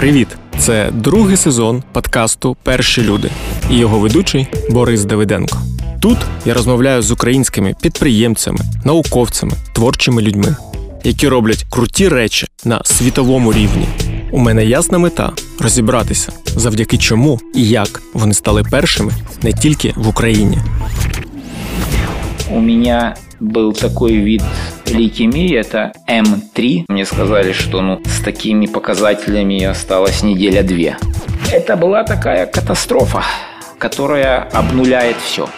Привіт! Це другий сезон подкасту Перші люди і його ведучий Борис Давиденко. Тут я розмовляю з українськими підприємцями, науковцями, творчими людьми, які роблять круті речі на світовому рівні. У мене ясна мета розібратися, завдяки чому і як вони стали першими не тільки в Україні. У меня был такой вид лейкемии, это М3. Мне сказали, что ну, с такими показателями осталось неделя-две. Это была такая катастрофа, которая обнуляет все.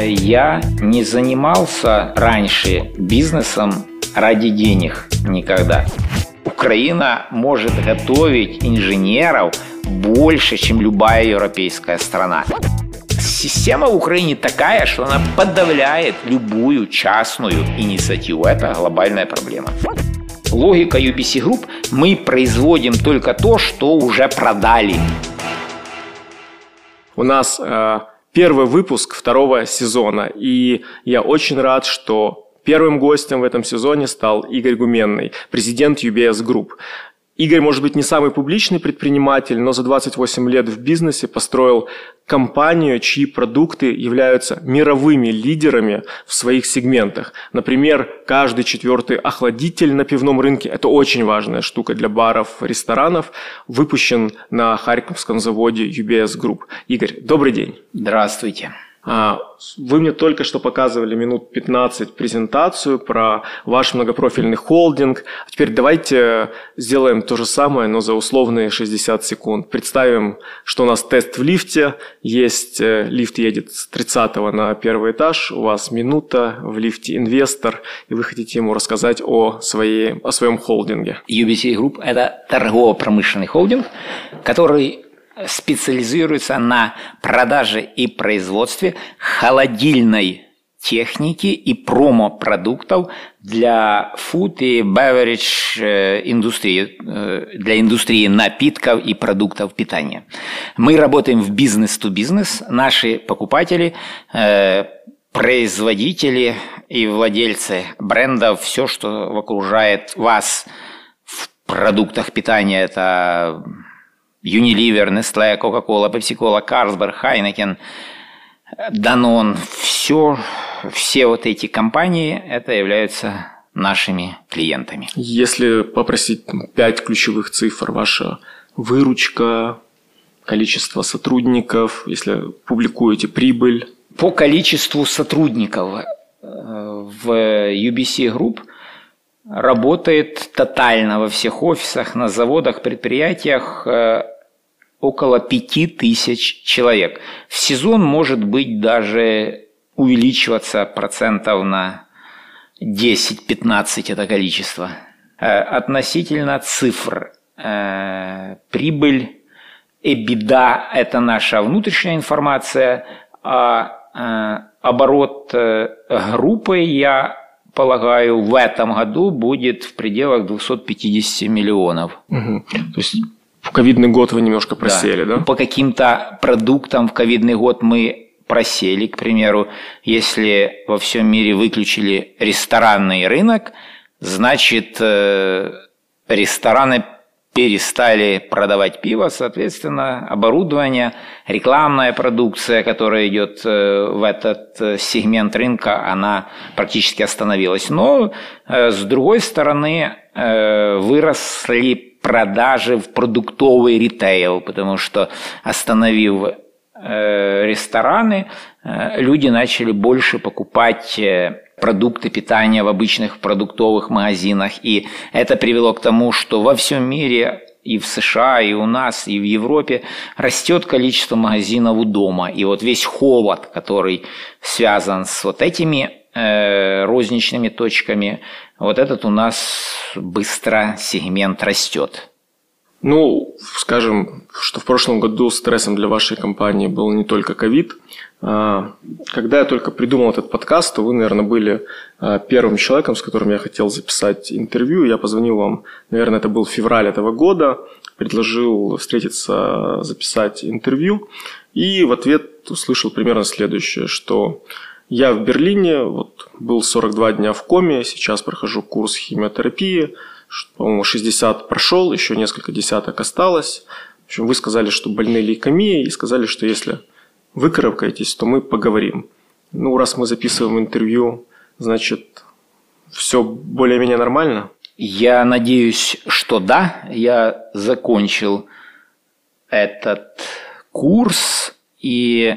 Я не занимался раньше бизнесом ради денег никогда. Украина может готовить инженеров больше, чем любая европейская страна. Система в Украине такая, что она подавляет любую частную инициативу. Это глобальная проблема. Логика UBC Group – мы производим только то, что уже продали. У нас э, первый выпуск второго сезона, и я очень рад, что первым гостем в этом сезоне стал Игорь Гуменный, президент UBS Group. Игорь, может быть, не самый публичный предприниматель, но за 28 лет в бизнесе построил компанию, чьи продукты являются мировыми лидерами в своих сегментах. Например, каждый четвертый охладитель на пивном рынке – это очень важная штука для баров, ресторанов, выпущен на Харьковском заводе UBS Group. Игорь, добрый день. Здравствуйте. А, вы мне только что показывали минут 15 презентацию про ваш многопрофильный холдинг. А теперь давайте сделаем то же самое, но за условные 60 секунд. Представим, что у нас тест в лифте. Есть э, лифт едет с 30 на первый этаж. У вас минута, в лифте инвестор, и вы хотите ему рассказать о, своей, о своем холдинге. UBC Group – это торгово-промышленный холдинг, который специализируется на продаже и производстве холодильной техники и промо-продуктов для food и beverage э, индустрии, э, для индустрии напитков и продуктов питания. Мы работаем в бизнес-то-бизнес. Наши покупатели э, производители и владельцы брендов, все, что окружает вас в продуктах питания, это Unilever, Nestle, Coca-Cola, Pepsi-Cola, Carlsberg, Heineken, Danone, все, все вот эти компании, это являются нашими клиентами. Если попросить пять ключевых цифр, ваша выручка, количество сотрудников, если публикуете прибыль? По количеству сотрудников э, в UBC Group – работает тотально во всех офисах, на заводах, предприятиях э, около 5000 человек. В сезон может быть даже увеличиваться процентов на 10-15 это количество. Э, относительно цифр. Э, прибыль беда – это наша внутренняя информация, а оборот группы я полагаю, в этом году будет в пределах 250 миллионов. Угу. То есть в ковидный год вы немножко просели, да? да? По каким-то продуктам в ковидный год мы просели, к примеру, если во всем мире выключили ресторанный рынок, значит, э, рестораны перестали продавать пиво, соответственно, оборудование, рекламная продукция, которая идет э, в этот э, сегмент рынка, она практически остановилась. Но, с другой стороны, выросли продажи в продуктовый ритейл, потому что остановив рестораны, люди начали больше покупать продукты питания в обычных продуктовых магазинах. И это привело к тому, что во всем мире и в США, и у нас, и в Европе растет количество магазинов у дома. И вот весь холод, который связан с вот этими э, розничными точками, вот этот у нас быстро сегмент растет. Ну, скажем, что в прошлом году стрессом для вашей компании был не только ковид. А, когда я только придумал этот подкаст, то вы, наверное, были а, первым человеком, с которым я хотел записать интервью. Я позвонил вам, наверное, это был февраль этого года, предложил встретиться, записать интервью. И в ответ услышал примерно следующее, что Я в Берлине, вот, был 42 дня в коме, сейчас прохожу курс химиотерапии, по-моему, 60 прошел, еще несколько десяток осталось. В общем, вы сказали, что больны лейкомией, и сказали, что если выкарабкаетесь, то мы поговорим. Ну, раз мы записываем интервью, значит, все более-менее нормально? Я надеюсь, что да. Я закончил этот курс и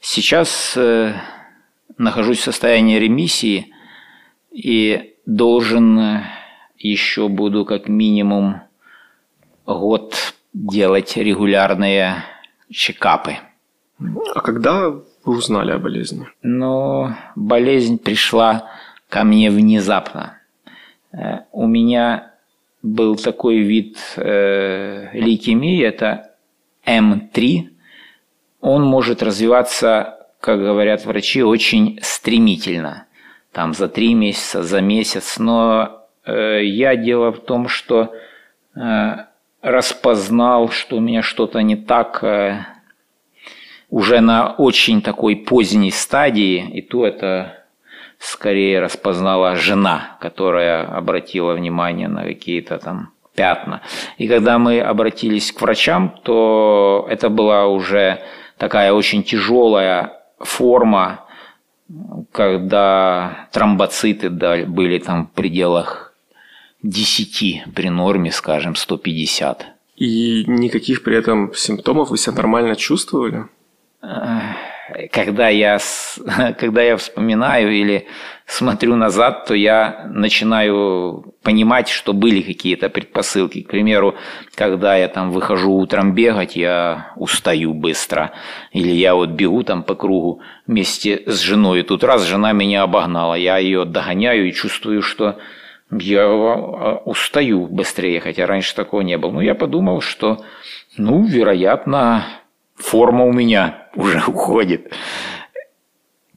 сейчас э, нахожусь в состоянии ремиссии и должен еще буду как минимум год делать регулярные чекапы. А когда вы узнали о болезни? Ну, болезнь пришла ко мне внезапно. Э, у меня был такой вид э, лейкемии, это М3. Он может развиваться, как говорят врачи, очень стремительно. Там за три месяца, за месяц. Но э, я дело в том, что э, распознал, что у меня что-то не так э, уже на очень такой поздней стадии, и то это скорее распознала жена, которая обратила внимание на какие-то там пятна. И когда мы обратились к врачам, то это была уже такая очень тяжелая форма, когда тромбоциты были там в пределах 10 при норме, скажем, 150. И никаких при этом симптомов вы себя нормально чувствовали? когда я, когда я вспоминаю или смотрю назад, то я начинаю понимать, что были какие-то предпосылки. К примеру, когда я там выхожу утром бегать, я устаю быстро. Или я вот бегу там по кругу вместе с женой, и тут раз жена меня обогнала, я ее догоняю и чувствую, что я а, устаю быстрее, хотя раньше такого не было. Ну, я подумал, что, ну, вероятно, форма у меня уже уходит.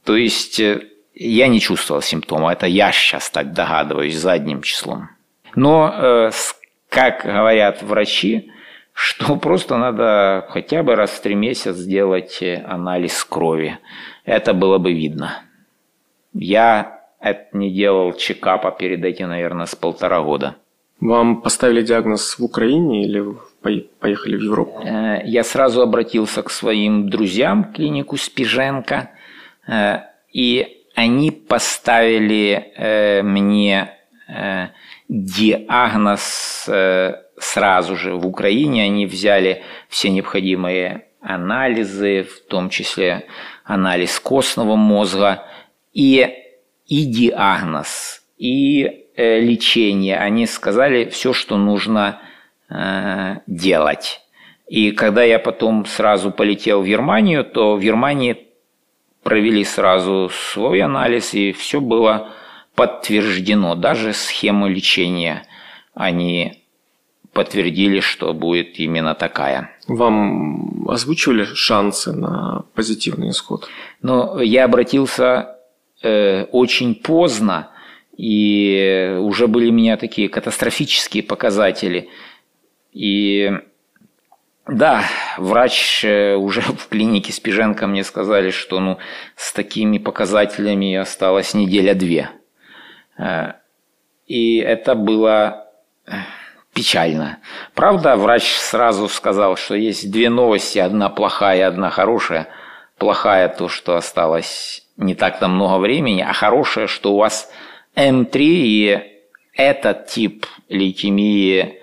То есть э, я не чувствовал симптома, это я сейчас так догадываюсь задним числом. Но, э, как говорят врачи, что просто надо хотя бы раз в три месяца сделать э, анализ крови. Это было бы видно. Я это не делал чекапа перед этим, наверное, с полтора года. Вам поставили диагноз в Украине или поехали в Европу? Э, я сразу обратился к своим друзьям в клинику Спиженко, и они поставили э, мне диагноз сразу же в Украине. Они взяли все необходимые анализы, в том числе анализ костного мозга, и, и диагноз, и лечение. Они сказали все, что нужно Э, делать. И когда я потом сразу полетел в Германию, то в Германии провели сразу свой анализ, и все было подтверждено. Даже схему лечения они подтвердили, что будет именно такая. Вам озвучивали шансы на позитивный исход? Ну, я обратился э, очень поздно, и уже были у меня такие катастрофические показатели – и да, врач э, уже в клинике Спиженко мне сказали, что ну, с такими показателями осталась неделя-две. Э, и это было э, печально. Правда, врач сразу сказал, что есть две новости, одна плохая, одна хорошая. Плохая то, что осталось не так-то много времени, а хорошая, что у вас М3 и этот тип лейкемии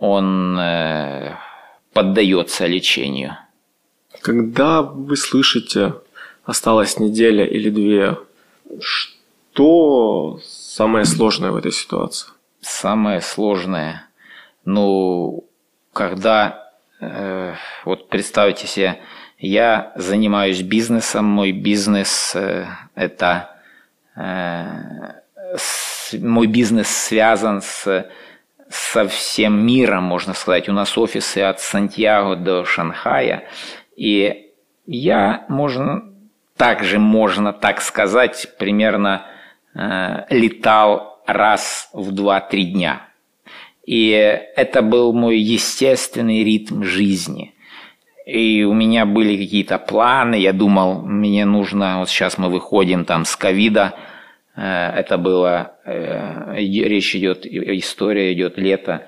он поддается лечению. Когда вы слышите «осталась неделя или две», что самое сложное в этой ситуации? Самое сложное, ну, когда, э, вот представьте себе, я занимаюсь бизнесом, мой бизнес э, это э, с, мой бизнес связан с со всем миром, можно сказать. У нас офисы от Сантьяго до Шанхая. И я, можно, также можно так сказать, примерно э, летал раз в 2-3 дня. И это был мой естественный ритм жизни. и у меня были какие-то планы, я думал, мне нужно, вот сейчас мы выходим там с ковида, это было, э, речь идет, история идет лето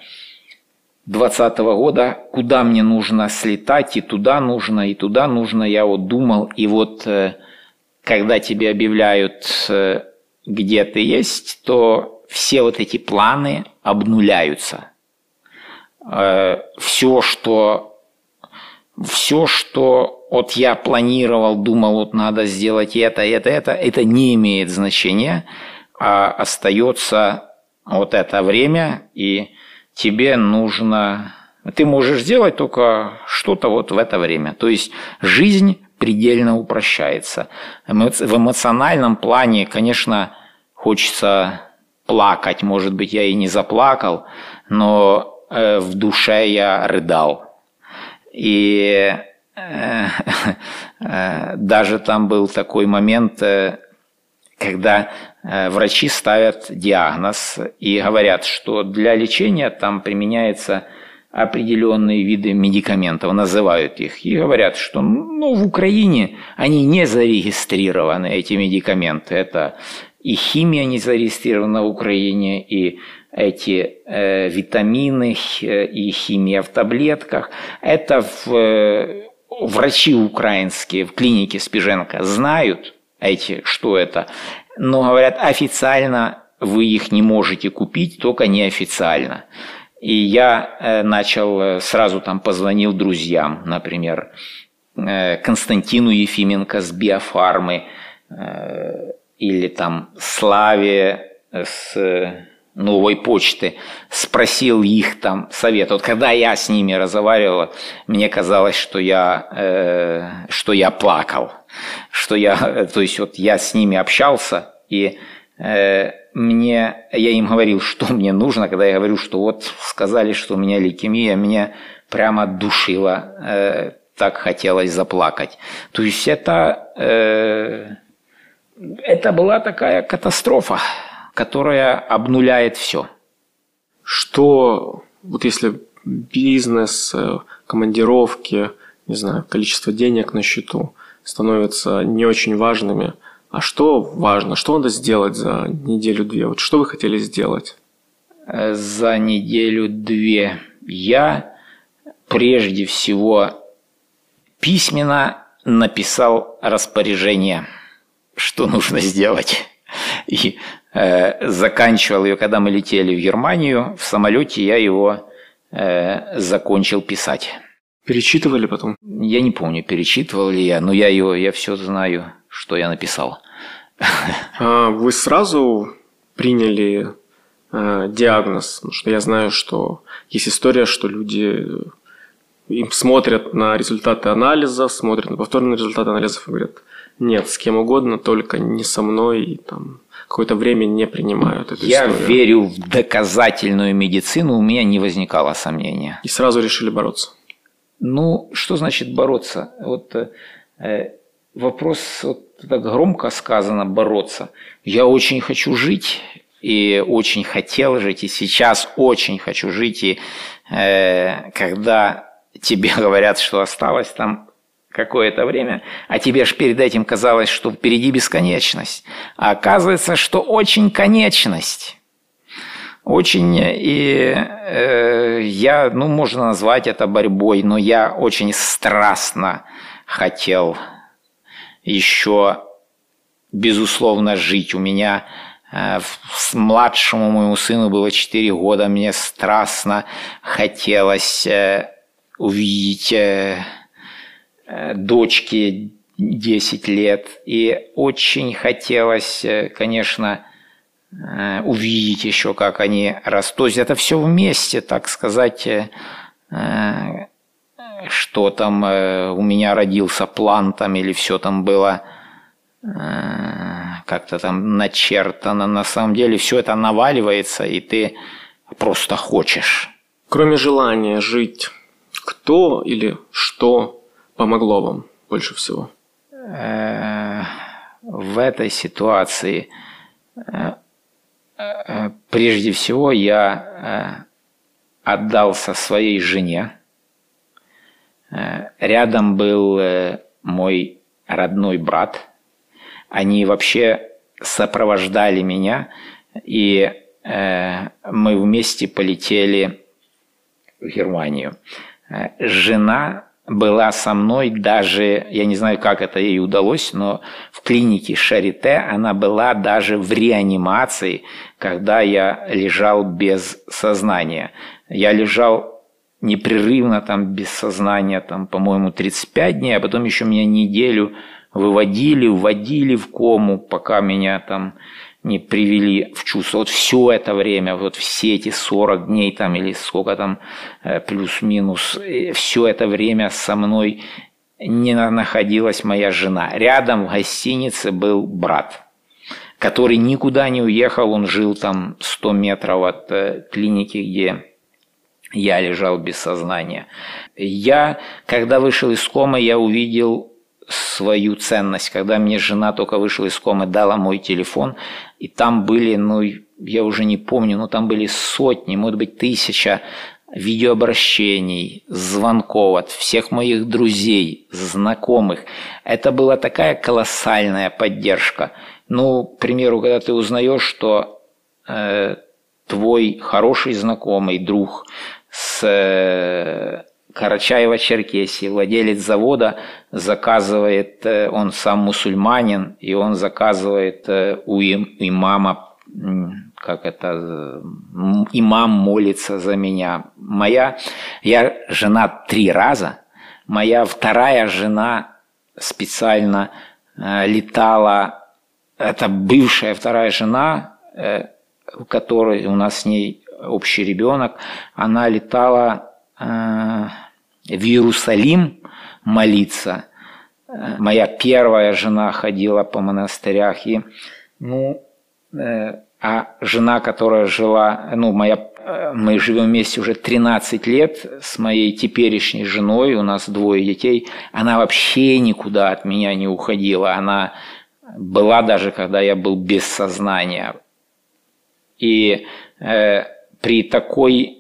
2020 года, куда мне нужно слетать, и туда нужно, и туда нужно, я вот думал, и вот э, когда тебе объявляют, где ты есть, то все вот эти планы обнуляются. Все, что все, что вот я планировал, думал, вот надо сделать это, это, это, это не имеет значения, а остается вот это время, и тебе нужно... Ты можешь сделать только что-то вот в это время. То есть жизнь предельно упрощается. В эмоциональном плане, конечно, хочется плакать. Может быть, я и не заплакал, но э, в душе я рыдал. И даже там был такой момент, э, когда врачи ставят диагноз и говорят, что для лечения там применяется определенные виды медикаментов, называют их, и говорят, что ну, в Украине они не зарегистрированы, эти медикаменты. Это и химия не зарегистрирована в Украине, и эти э, витамины и химия в таблетках. Это в, э, врачи украинские в клинике Спиженко знают эти, что это, но говорят официально вы их не можете купить, только неофициально. И я э, начал, э, сразу там позвонил друзьям, например, э, Константину Ефименко с Биофармы, или там Славе с новой почты, спросил их там совет. Вот когда я с ними разговаривал, мне казалось, что я, э, что я плакал, что я, то есть вот я с ними общался и э, мне, я им говорил, что мне нужно, когда я говорю, что вот сказали, что у меня лейкемия, меня прямо душило, э, так хотелось заплакать. То есть это, э, это была такая катастрофа которая обнуляет все. Что, вот если бизнес, э, командировки, не знаю, количество денег на счету становятся не очень важными, а что важно, что надо сделать за неделю-две? Вот что вы хотели сделать? Э, за неделю-две я прежде всего письменно написал распоряжение, что нужно сделать. И Э, заканчивал ее, когда мы летели в Германию. В самолете я его э, закончил писать. Перечитывали потом? Я не помню, перечитывал ли я, но я его, я все знаю, что я написал. А вы сразу приняли э, диагноз? Потому что я знаю, что есть история, что люди им смотрят на результаты анализа, смотрят на повторные результаты анализов и говорят, нет, с кем угодно, только не со мной, и там какое-то время не принимают эту Я историю. верю в доказательную медицину, у меня не возникало сомнения. И сразу решили бороться. Ну, что значит бороться? Вот э, вопрос вот так громко сказано бороться. Я очень хочу жить и очень хотел жить, и сейчас очень хочу жить, и э, когда тебе говорят, что осталось там какое-то время, а тебе же перед этим казалось, что впереди бесконечность. А оказывается, что очень конечность. Очень, и э, я, ну, можно назвать это борьбой, но я очень страстно хотел еще, безусловно, жить. У меня э, с младшему моему сыну было 4 года, мне страстно хотелось э, увидеть э, Э, дочке 10 лет. И очень хотелось, э, конечно, э, увидеть еще, как они растут. То есть это все вместе, так сказать, что там у меня родился план там или все там было как-то там начертано. На самом деле все это наваливается, и ты просто хочешь. Кроме желания жить, кто или что помогло вам больше всего? Э, в этой ситуации э, э, прежде всего я отдался своей жене, рядом был мой родной брат. Они вообще сопровождали меня, и мы вместе полетели в Германию. Жена была со мной даже, я не знаю, как это ей удалось, но в клинике Шарите она была даже в реанимации, когда я лежал без сознания. Я лежал непрерывно там без сознания, там, по-моему, 35 дней, а потом еще меня неделю выводили, вводили в кому, пока меня там не привели в чувство. Вот все это время, вот все эти 40 дней там или сколько там, э, плюс-минус, э, все это время со мной не находилась моя жена. Рядом в гостинице был брат, который никуда не уехал, он жил там 100 метров от э, клиники, где я лежал без сознания. Я, когда вышел из комы, я увидел свою ценность. Когда мне жена только вышла из комы, дала мой телефон, и там были, ну, я уже не помню, но там были сотни, может быть, тысяча видеообращений, звонков от всех моих друзей, знакомых. Это была такая колоссальная поддержка. Ну, к примеру, когда ты узнаешь, что э, твой хороший знакомый, друг с э, Карачаева-Черкесии, владелец завода, заказывает, э, он сам мусульманин, и он заказывает э, у имама, как это, имам молится за меня. Моя, я жена три раза, моя вторая жена специально летала, это бывшая вторая жена, у которой у нас с ней общий ребенок, она летала э, в Иерусалим молиться. Э, моя первая жена ходила по монастырях. И, ну, э, а жена, которая жила, ну, моя, мы живем вместе уже 13 лет с моей теперешней женой, у нас двое детей, она вообще никуда от меня не уходила. Она была даже, когда я был без сознания. И э, при такой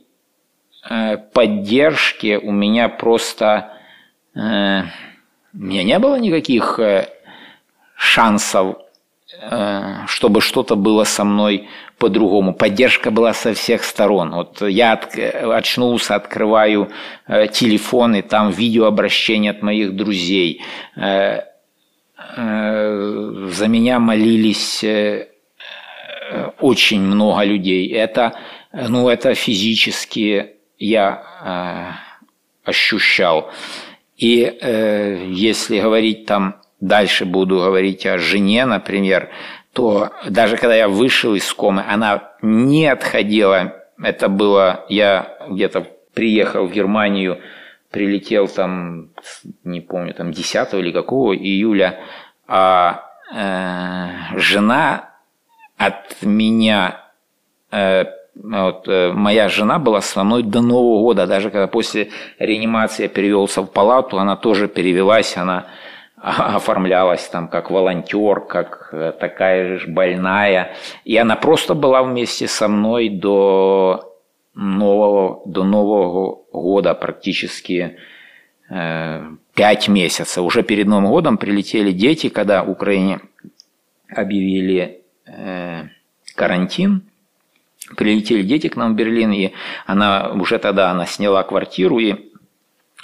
э, поддержке у меня просто... Э, у меня не было никаких э, шансов, чтобы что-то было со мной по-другому. Поддержка была со всех сторон. Вот я от, очнулся, открываю телефон, и там видеообращение от моих друзей. За меня молились очень много людей. Это ну, это физически я э, ощущал. И э, если говорить там, дальше буду говорить о жене, например, то даже когда я вышел из комы, она не отходила. Это было, я где-то приехал в Германию, прилетел там, не помню, там 10 или какого июля, а э, жена от меня э, вот, э, моя жена была со мной до Нового года, даже когда после реанимации я перевелся в палату, она тоже перевелась, она оформлялась там как волонтер, как э, такая же больная. И она просто была вместе со мной до нового, до Нового года практически э, месяцев. Уже перед Новым годом прилетели дети, когда Украине объявили э, карантин – прилетели дети к нам в Берлин, и она уже тогда она сняла квартиру и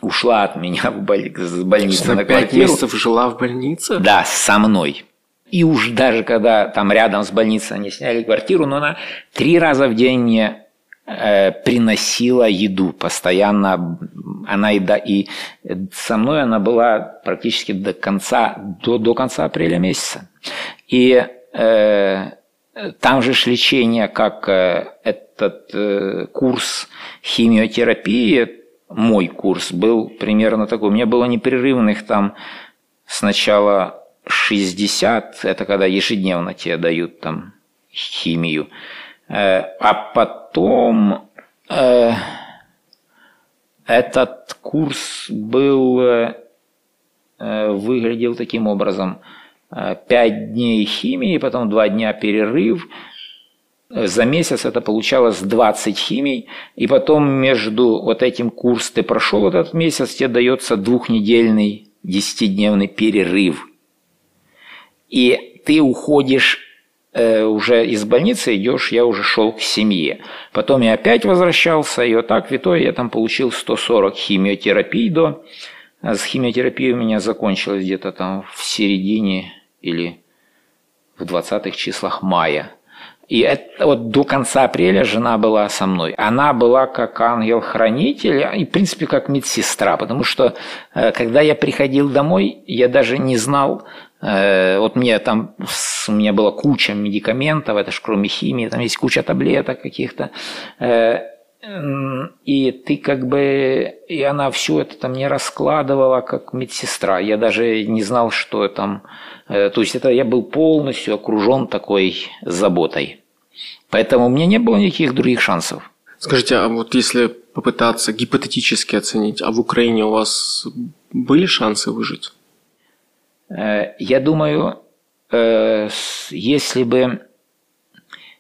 ушла от меня в боль... с больницы на квартиру. Пять месяцев жила в больнице? Да, со мной. И уж даже когда там рядом с больницей они сняли квартиру, но она три раза в день мне э, приносила еду постоянно. Она и, да, и со мной она была практически до конца, до, до конца апреля месяца. И э, там же лечение, как э, этот э, курс химиотерапии, мой курс был примерно такой. У меня было непрерывных там сначала 60, это когда ежедневно тебе дают там химию, э, а потом этот курс был, выглядел таким образом – 5 дней химии, потом 2 дня перерыв. за месяц это получалось 20 химий, и потом между вот этим курс ты прошел этот месяц, тебе дается двухнедельный, десятидневный перерыв. И ты уходишь э, уже из больницы идешь, я уже шел к семье. Потом я опять возвращался, и вот так в итоге я там получил 140 химиотерапий до. А с химиотерапией у меня закончилось где-то там в середине или в 20-х числах мая. И это вот до конца апреля жена была со мной. Она была как ангел-хранитель и, в принципе, как медсестра, потому что э, когда я приходил домой, я даже не знал, э, вот мне там, у меня была куча медикаментов, это же кроме химии, там есть куча таблеток каких-то, э, и ты как бы, и она все это там не раскладывала как медсестра. Я даже не знал, что там, то есть это я был полностью окружен такой заботой. Поэтому у меня не было никаких других шансов. Скажите, а вот если попытаться гипотетически оценить, а в Украине у вас были шансы выжить? Э, я думаю, э, если бы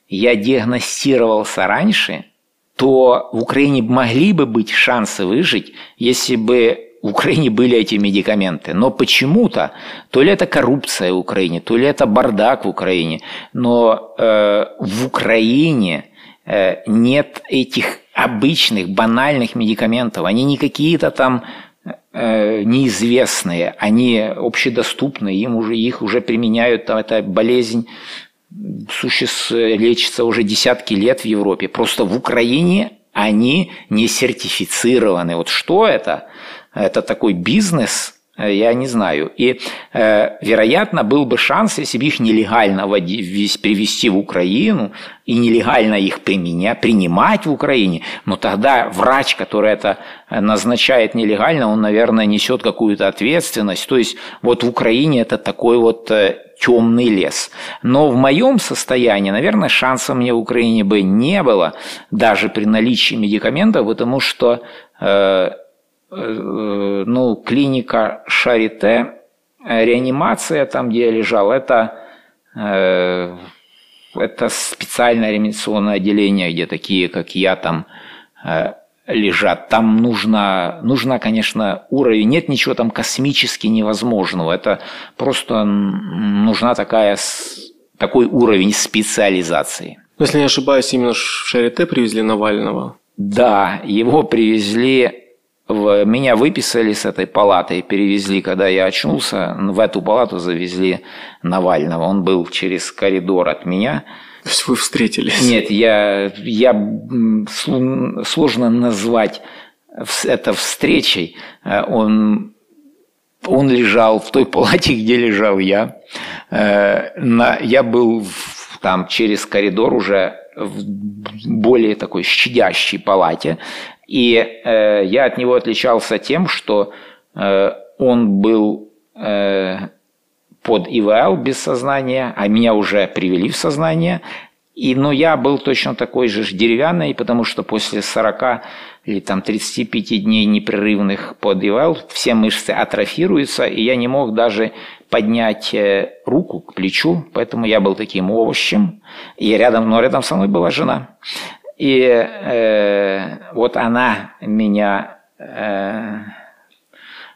я диагностировался раньше, то в Украине могли бы быть шансы выжить, если бы в Украине были эти медикаменты. Но почему-то, то ли это коррупция в Украине, то ли это бардак в Украине, но э, в Украине э, нет этих обычных банальных медикаментов. Они не какие-то там э, неизвестные, они общедоступны, им уже, их уже применяют, там, эта болезнь существует, лечится уже десятки лет в Европе. Просто в Украине они не сертифицированы. Вот что это? это такой бизнес, э, я не знаю. И, э, вероятно, был бы шанс, если бы их нелегально привести в Украину и нелегально их применять, принимать в Украине, но тогда врач, который это назначает нелегально, он, наверное, несет какую-то ответственность. То есть вот в Украине это такой вот э, темный лес. Но в моем состоянии, наверное, шанса мне в Украине бы не было, даже при наличии медикаментов, потому что э, Э, ну, клиника Шарите, реанимация там, где я лежал, это, э, это специальное реанимационное отделение, где такие, как я, там э, лежат. Там нужно, нужно, конечно, уровень. Нет ничего там космически невозможного. Это просто нужна такая, такой уровень специализации. Если не ошибаюсь, именно в Шарите привезли Навального. Да, его привезли в, меня выписали с этой палаты и перевезли, когда я очнулся, в эту палату завезли Навального. Он был через коридор от меня. То есть вы встретились? Нет, я, я сложно назвать это встречей. Он, он лежал в той палате, где лежал я. Э, я был там через коридор уже в более такой щадящей палате. И э, я от него отличался тем, что э, он был э, под ИВЛ без сознания, а меня уже привели в сознание. И, но я был точно такой же деревянный, потому что после 40 или там 35 дней непрерывных под ИВЛ все мышцы атрофируются, и я не мог даже поднять э, руку к плечу, поэтому я был таким овощем. И рядом, но рядом со мной была жена. И э, вот она меня э,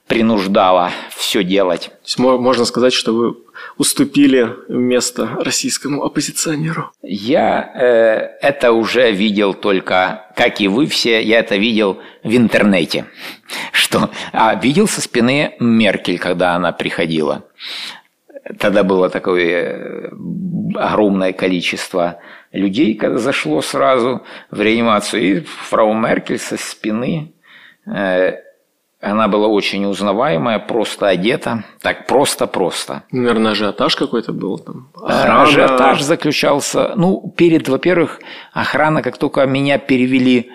принуждала все делать. можно сказать, что вы уступили место российскому оппозиционеру? Я э, это уже видел только, как и вы все, я это видел в интернете. Что, а видел со спины Меркель, когда она приходила. Тогда было такое э, огромное количество людей, когда зашло сразу в реанимацию. И фрау Меркель со спины, э, она была очень узнаваемая, просто одета, так просто-просто. Наверное, ажиотаж какой-то был там. Э, охрана... Ажиотаж заключался, ну, перед, во-первых, охрана, как только меня перевели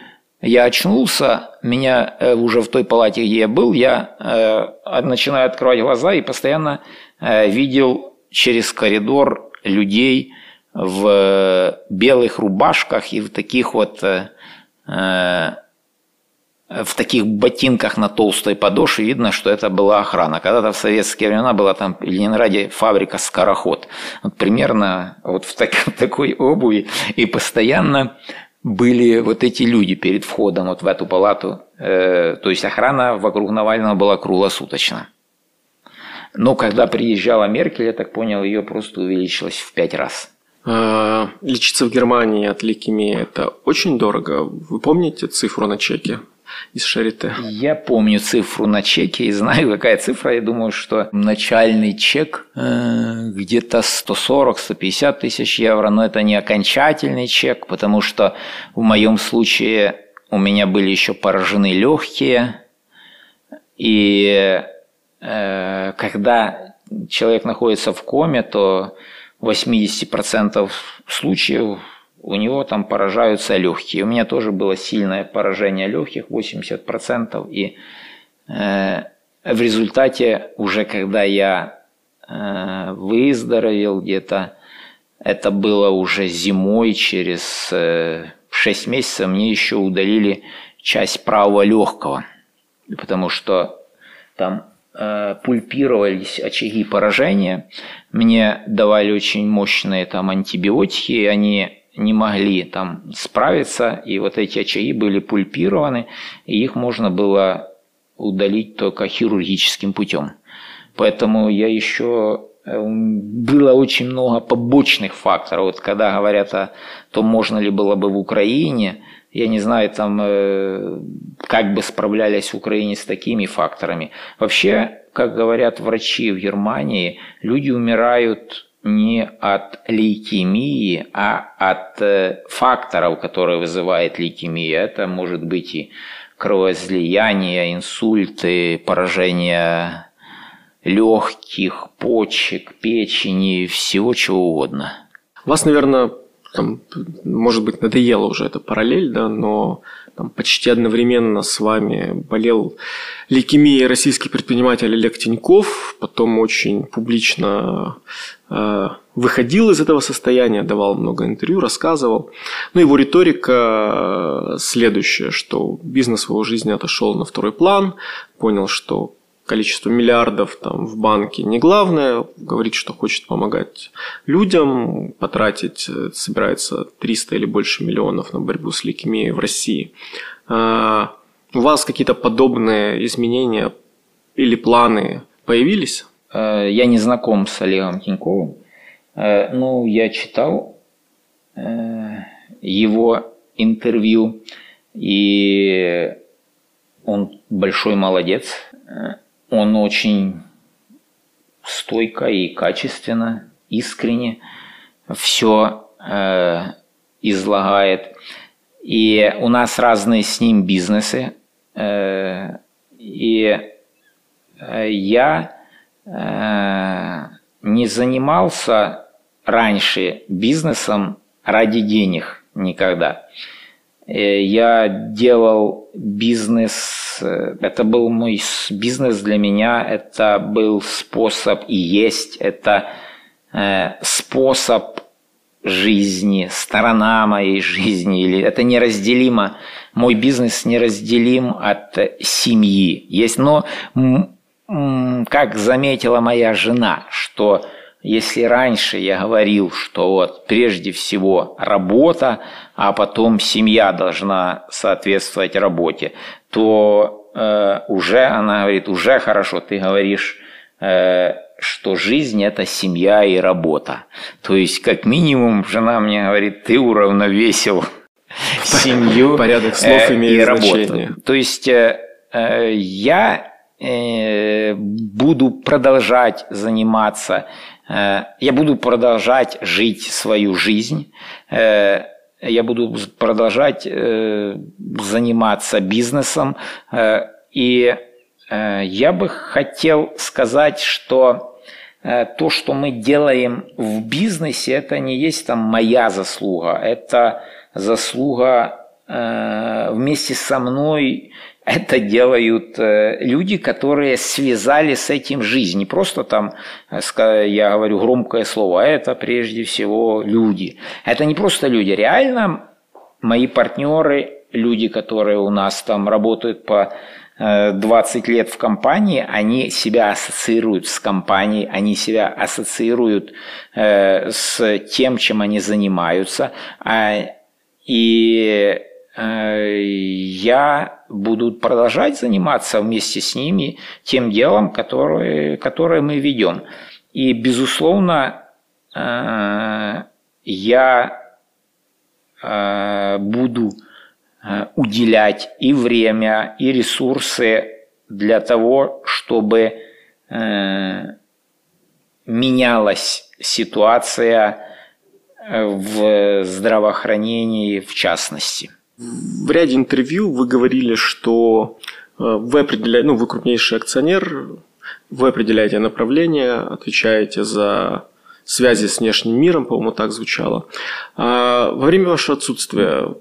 я очнулся, меня э, уже в той палате, где я был, я э, начинаю открывать глаза и постоянно э, видел через коридор людей в белых рубашках и в таких вот в таких ботинках на толстой подошве видно, что это была охрана. Когда-то в советские времена была там в Ленинграде фабрика «Скороход». Вот примерно вот в, так, такой обуви и постоянно были вот эти люди перед входом вот в эту палату. Э, то есть охрана вокруг Навального была круглосуточно. Но когда приезжала Меркель, я так понял, ее просто увеличилось в пять раз. А, лечиться в Германии от лейкемии – это очень дорого. Вы помните цифру на чеке? из Шарите? Я помню цифру на чеке и знаю, какая цифра. Я думаю, что начальный чек э, где-то 140-150 тысяч евро, но это не окончательный чек, потому что в моем случае у меня были еще поражены легкие. И э, когда человек находится в коме, то 80% случаев у него там поражаются легкие. У меня тоже было сильное поражение легких, 80%. И э, в результате, уже когда я э, выздоровел где-то, это было уже зимой, через э, 6 месяцев мне еще удалили часть правого легкого. Потому что там пульпировались очаги поражения. Мне давали очень мощные там антибиотики, и они не могли там справиться, и вот эти очаги были пульпированы, и их можно было удалить только хирургическим путем. Поэтому я еще э, было очень много побочных факторов. Вот когда говорят о том, можно ли было бы в Украине, я не знаю, там, э, как бы справлялись в Украине с такими факторами. Вообще, как говорят врачи в Германии, люди умирают не от лейкемии, а от э, факторов, которые вызывает лейкемия. Это может быть и кровоизлияние, инсульты, поражение легких, почек, печени, всего чего угодно. Вас, наверное, там, может быть, надоело уже эта параллель, да, но там, почти одновременно с вами болел лейкемией российский предприниматель Олег Тиньков, потом очень публично э, выходил из этого состояния, давал много интервью, рассказывал. Но его риторика следующая, что бизнес в его жизни отошел на второй план, понял, что количество миллиардов там в банке не главное, говорит, что хочет помогать людям, потратить, э, собирается 300 или больше миллионов на борьбу с лейкемией в России. А, у вас какие-то подобные изменения или планы появились? Э, я не знаком с Олегом Тиньковым. Э, ну, я читал его интервью, и он большой молодец он очень стойко и качественно, искренне все э, излагает. И у нас разные с ним бизнесы. Э, и э, я э, не занимался раньше бизнесом ради денег никогда. Э, я делал бизнес, э, это был мой бизнес для меня, это был способ и есть, это э, способ жизни, сторона моей жизни, или это неразделимо, мой бизнес неразделим от семьи. Есть, но как заметила моя жена, что если раньше я говорил, что вот прежде всего работа, а потом семья должна соответствовать работе, то э, уже она говорит, уже хорошо, ты говоришь, э, что жизнь это семья и работа. То есть, как минимум, жена мне говорит, ты уравновесил семью Порядок слов э, имеет и работу. То есть, э, э, я э, буду продолжать заниматься Э, я буду продолжать жить свою жизнь, э, я буду продолжать э, заниматься бизнесом. И я бы хотел сказать, что то, что мы делаем в бизнесе, это не есть там моя заслуга, это заслуга вместе со мной это делают э, люди, которые связали с этим жизнь. Не просто там, э, я говорю громкое слово, а это прежде всего люди. Это не просто люди. Реально мои партнеры – люди, которые у нас там работают по 20 лет в компании, они себя ассоциируют с компанией, они себя ассоциируют с тем, чем они занимаются. А, и я буду продолжать заниматься вместе с ними тем делом, которое, которое мы ведем. И, безусловно, я буду Э, уделять и время, и ресурсы для того, чтобы э, менялась ситуация э, в здравоохранении в частности. В ряде интервью вы говорили, что вы определяете, ну, вы крупнейший акционер, вы определяете направление, отвечаете за связи с внешним миром, по-моему, так звучало. А во время вашего отсутствия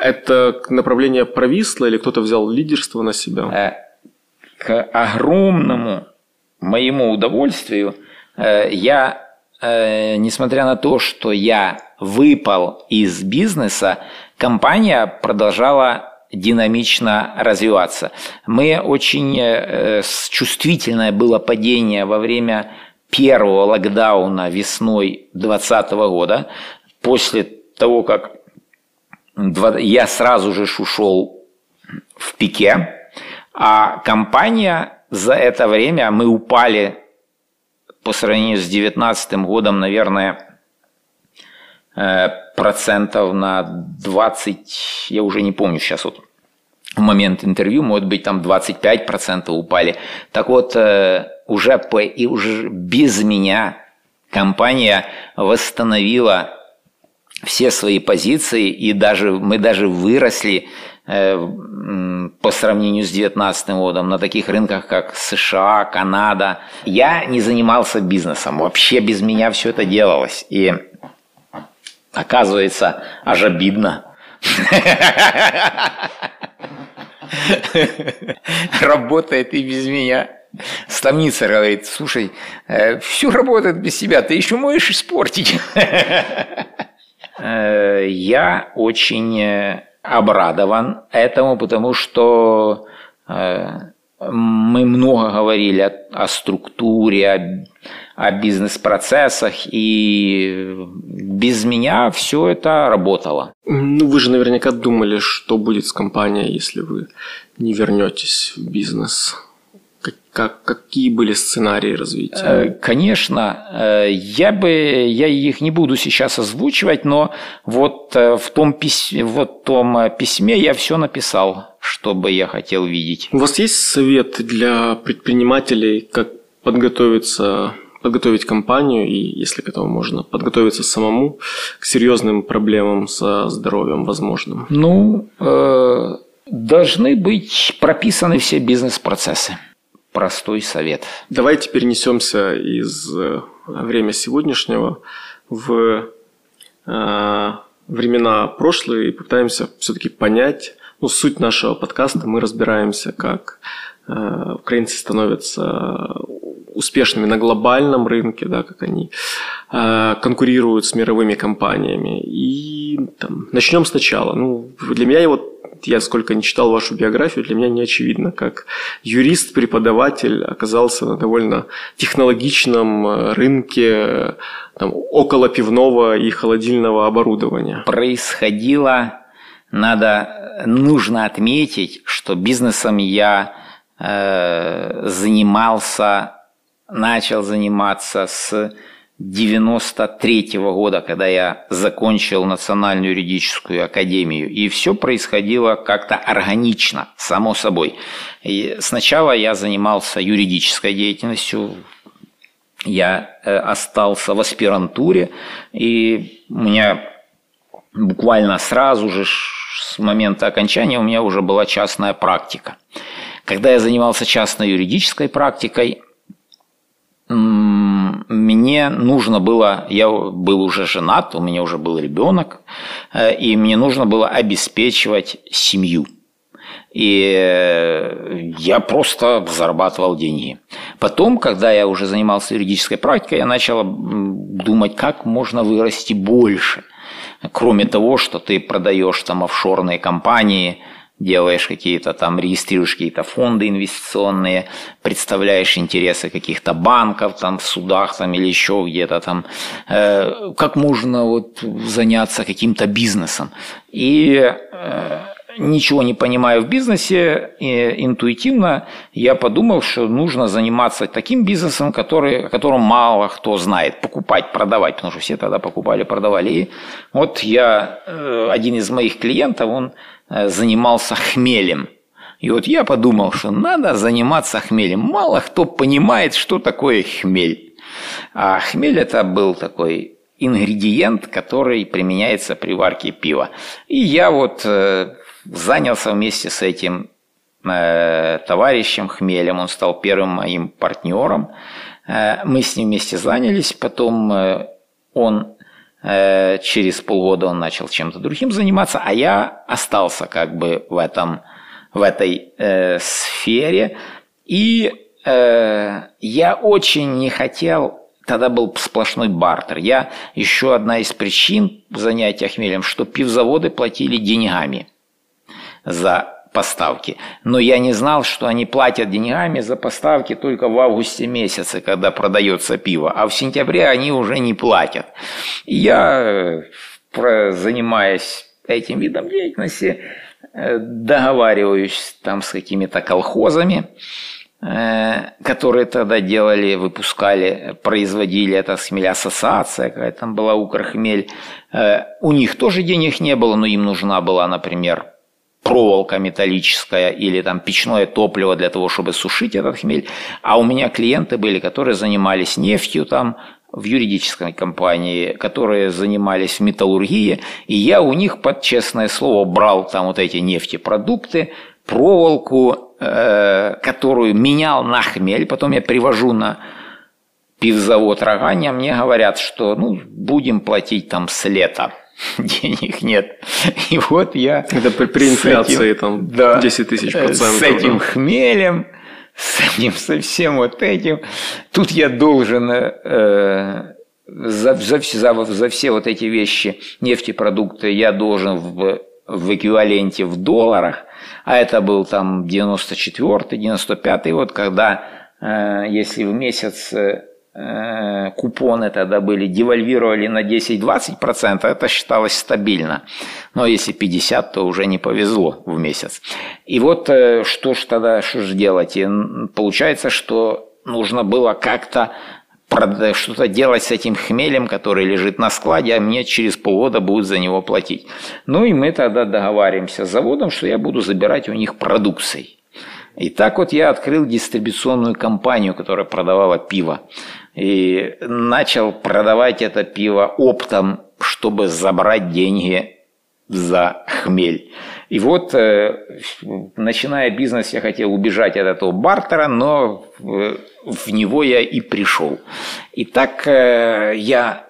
это направление провисло или кто-то взял лидерство на себя? Э, к огромному моему удовольствию э, я, э, несмотря на то, что я выпал из бизнеса, компания продолжала динамично развиваться. Мы очень чувствительное было падение во время первого локдауна весной 2020 года, после того, как я сразу же ушел в пике, а компания за это время, мы упали по сравнению с 2019 годом, наверное, э, процентов на 20, я уже не помню сейчас вот в момент интервью, может быть, там 25 процентов упали. Так вот, э, уже, по, и уже без меня компания восстановила все свои позиции, и даже мы даже выросли э, по сравнению с 2019 годом на таких рынках, как США, Канада. Я не занимался бизнесом, вообще без меня все это делалось. И оказывается, аж обидно. Работает и без меня. Ставница говорит, слушай, э, все работает без себя, ты еще можешь испортить. Э, я очень э, обрадован этому, потому что э, мы много говорили о, о структуре, о, о бизнес-процессах, и без меня все это работало. Ну, вы же наверняка думали, что будет с компанией, если вы не вернетесь в бизнес. Как, какие были сценарии развития? Э, конечно, э, я бы я их не буду сейчас озвучивать, но вот э, в том письме, вот в том письме я все написал, что бы я хотел видеть. У вас есть совет для предпринимателей, как подготовиться подготовить компанию и, если к этому можно, подготовиться самому к серьезным проблемам со здоровьем возможным? Ну, э, должны быть прописаны все бизнес-процессы простой совет. Давайте перенесемся из э, время сегодняшнего в э, времена прошлые и попытаемся все-таки понять ну, суть нашего подкаста. Мы разбираемся, как э, украинцы становятся успешными на глобальном рынке, да, как они э, конкурируют с мировыми компаниями. И там, начнем сначала. Ну, для меня его я сколько не читал вашу биографию, для меня не очевидно, как юрист, преподаватель оказался на довольно технологичном э, рынке там, около пивного и холодильного оборудования. Происходило, надо, нужно отметить, что бизнесом я э, занимался, начал заниматься с 93 -го года, когда я закончил Национальную юридическую академию. И все происходило как-то органично, само собой. И сначала я занимался юридической деятельностью, я э, остался в аспирантуре, и у меня буквально сразу же с момента окончания у меня уже была частная практика. Когда я занимался частной юридической практикой, мне нужно было, я был уже женат, у меня уже был ребенок, э, и мне нужно было обеспечивать семью. И э, я просто зарабатывал деньги. Потом, когда я уже занимался юридической практикой, я начал думать, как можно вырасти больше. Кроме того, что ты продаешь там офшорные компании, делаешь какие-то там, регистрируешь какие-то фонды инвестиционные, представляешь интересы каких-то банков там в судах там или еще где-то там, э, как можно вот заняться каким-то бизнесом. И э, ничего не понимаю в бизнесе, и интуитивно я подумал, что нужно заниматься таким бизнесом, который, о котором мало кто знает. Покупать, продавать, потому что все тогда покупали, продавали. И вот я, э, один из моих клиентов, он Э, занимался хмелем. И вот я подумал, что надо заниматься хмелем. Мало кто понимает, что такое хмель. А хмель это был такой ингредиент, который применяется при варке пива. И я вот э, занялся вместе с этим э, товарищем Хмелем. Он стал первым моим партнером. Э, мы с ним вместе занялись. Потом э, он Э, через полгода он начал чем-то другим заниматься, а я остался как бы в, этом, в этой э, сфере. И э, я очень не хотел Тогда был сплошной бартер. Я еще одна из причин занятия хмелем, что пивзаводы платили деньгами за поставки. Но я не знал, что они платят деньгами за поставки только в августе месяце, когда продается пиво, а в сентябре они уже не платят. Я, э, занимаясь этим видом деятельности, э, договариваюсь там с какими-то колхозами, э, которые тогда делали, выпускали, производили это хмель ассоциация, какая там была Укрхмель. У них тоже денег не было, но им нужна была, например, проволока металлическая или там печное топливо для того, чтобы сушить этот хмель. А у меня клиенты были, которые занимались нефтью там, в юридической компании, которые занимались металлургией, и я у них под честное слово брал там вот эти нефтепродукты, проволоку, э, которую менял на хмель, потом я привожу на пивзавод Роганя, мне говорят, что ну, будем платить там с лета. денег нет. И вот я... Это при, при инфляции этим, там да, 10 тысяч процентов. С этим хмелем, с этим, со всем вот этим. Тут я должен э, за, за, за, за все вот эти вещи, нефтепродукты, я должен в, в эквиваленте в долларах, а это был там 94-й, 95-й, вот когда, э, если в месяц э, Э, купоны тогда были, девальвировали на 10-20%, это считалось стабильно. Но если 50, то уже не повезло в месяц. И вот э, что ж тогда, что же делать? И получается, что нужно было как-то что-то делать с этим хмелем, который лежит на складе, а мне через полгода будут за него платить. Ну и мы тогда договариваемся с заводом, что я буду забирать у них продукцией. И так вот я открыл дистрибуционную компанию, которая продавала пиво и начал продавать это пиво оптом, чтобы забрать деньги за хмель. И вот, э, начиная бизнес, я хотел убежать от этого бартера, но в него я и пришел. И так э, я,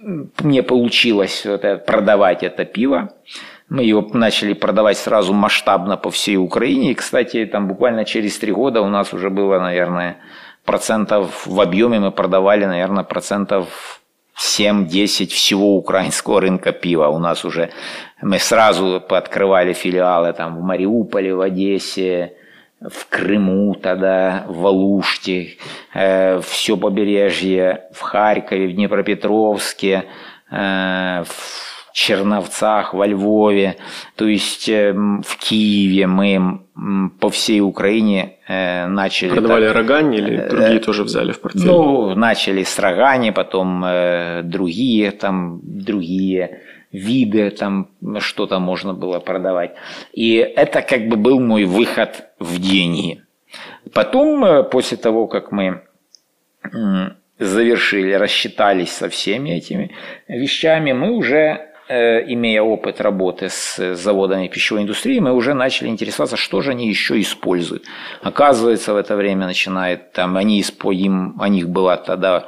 мне получилось продавать это пиво. Мы его начали продавать сразу масштабно по всей Украине. И, кстати, там буквально через три года у нас уже было, наверное, процентов в объеме мы продавали, наверное, процентов 7-10 всего украинского рынка пива. У нас уже мы сразу пооткрывали филиалы там в Мариуполе, в Одессе, в Крыму тогда, в Алуште, э, все побережье, в Харькове, в Днепропетровске, э, в Черновцах, во Львове, то есть эм, в Киеве мы по всей Украине э, начали... Продавали так, Рогань или э, другие э, тоже взяли в портфель? Ну, начали с Рогани, потом другие, там, другие виды, там что-то можно было продавать. И это как бы был мой выход в деньги. Потом, после того, как мы завершили, рассчитались со всеми этими вещами, мы уже Э, имея опыт работы с заводами пищевой индустрии, мы уже начали интересоваться, что же они еще используют. Оказывается, в это время начинает, там, они используем, у них было тогда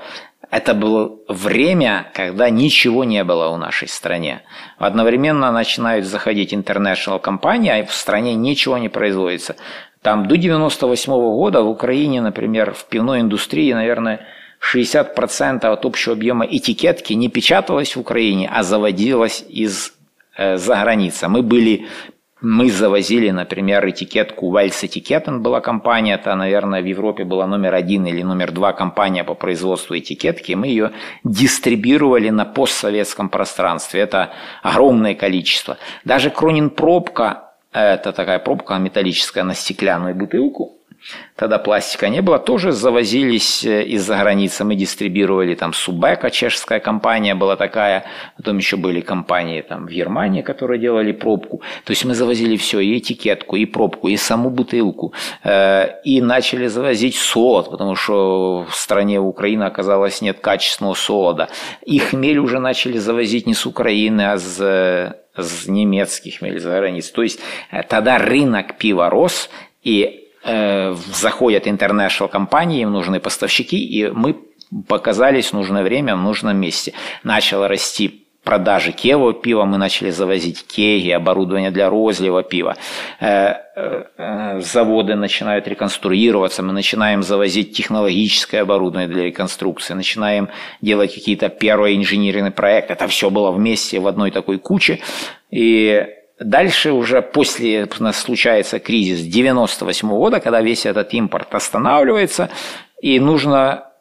это было время, когда ничего не было у нашей стране. Одновременно начинают заходить international компании, а в стране ничего не производится. Там до 98 -го года в Украине, например, в пивной индустрии, наверное, 60% от общего объема этикетки не печаталось в Украине, а заводилось из э, за граница. Мы были мы завозили, например, этикетку Вальс Этикетен была компания, это, наверное, в Европе была номер один или номер два компания по производству этикетки. Мы ее дистрибьюировали на постсоветском пространстве. Это огромное количество. Даже Кронин пробка, это такая пробка металлическая на стеклянную бутылку, Тогда пластика не было, тоже завозились э, из-за границы. Мы дистрибировали там Субека, чешская компания была такая, потом еще были компании там в Германии, которые делали пробку. То есть мы завозили все, и этикетку, и пробку, и саму бутылку. Э, и начали завозить солод, потому что в стране Украины оказалось нет качественного солода. И хмель уже начали завозить не с Украины, а с с немецких хмель за границ. То есть э, тогда рынок пива рос, и Э, заходят интернешнл компании, им нужны поставщики, и мы показались в нужное время, в нужном месте. Начало расти продажи кевого пива, мы начали завозить кеги, оборудование для розлива пива. Э, э, заводы начинают реконструироваться, мы начинаем завозить технологическое оборудование для реконструкции, начинаем делать какие-то первые инженерные проекты. Это все было вместе в одной такой куче. И Дальше уже после у нас случается кризис 98 года, когда весь этот импорт останавливается, и нужно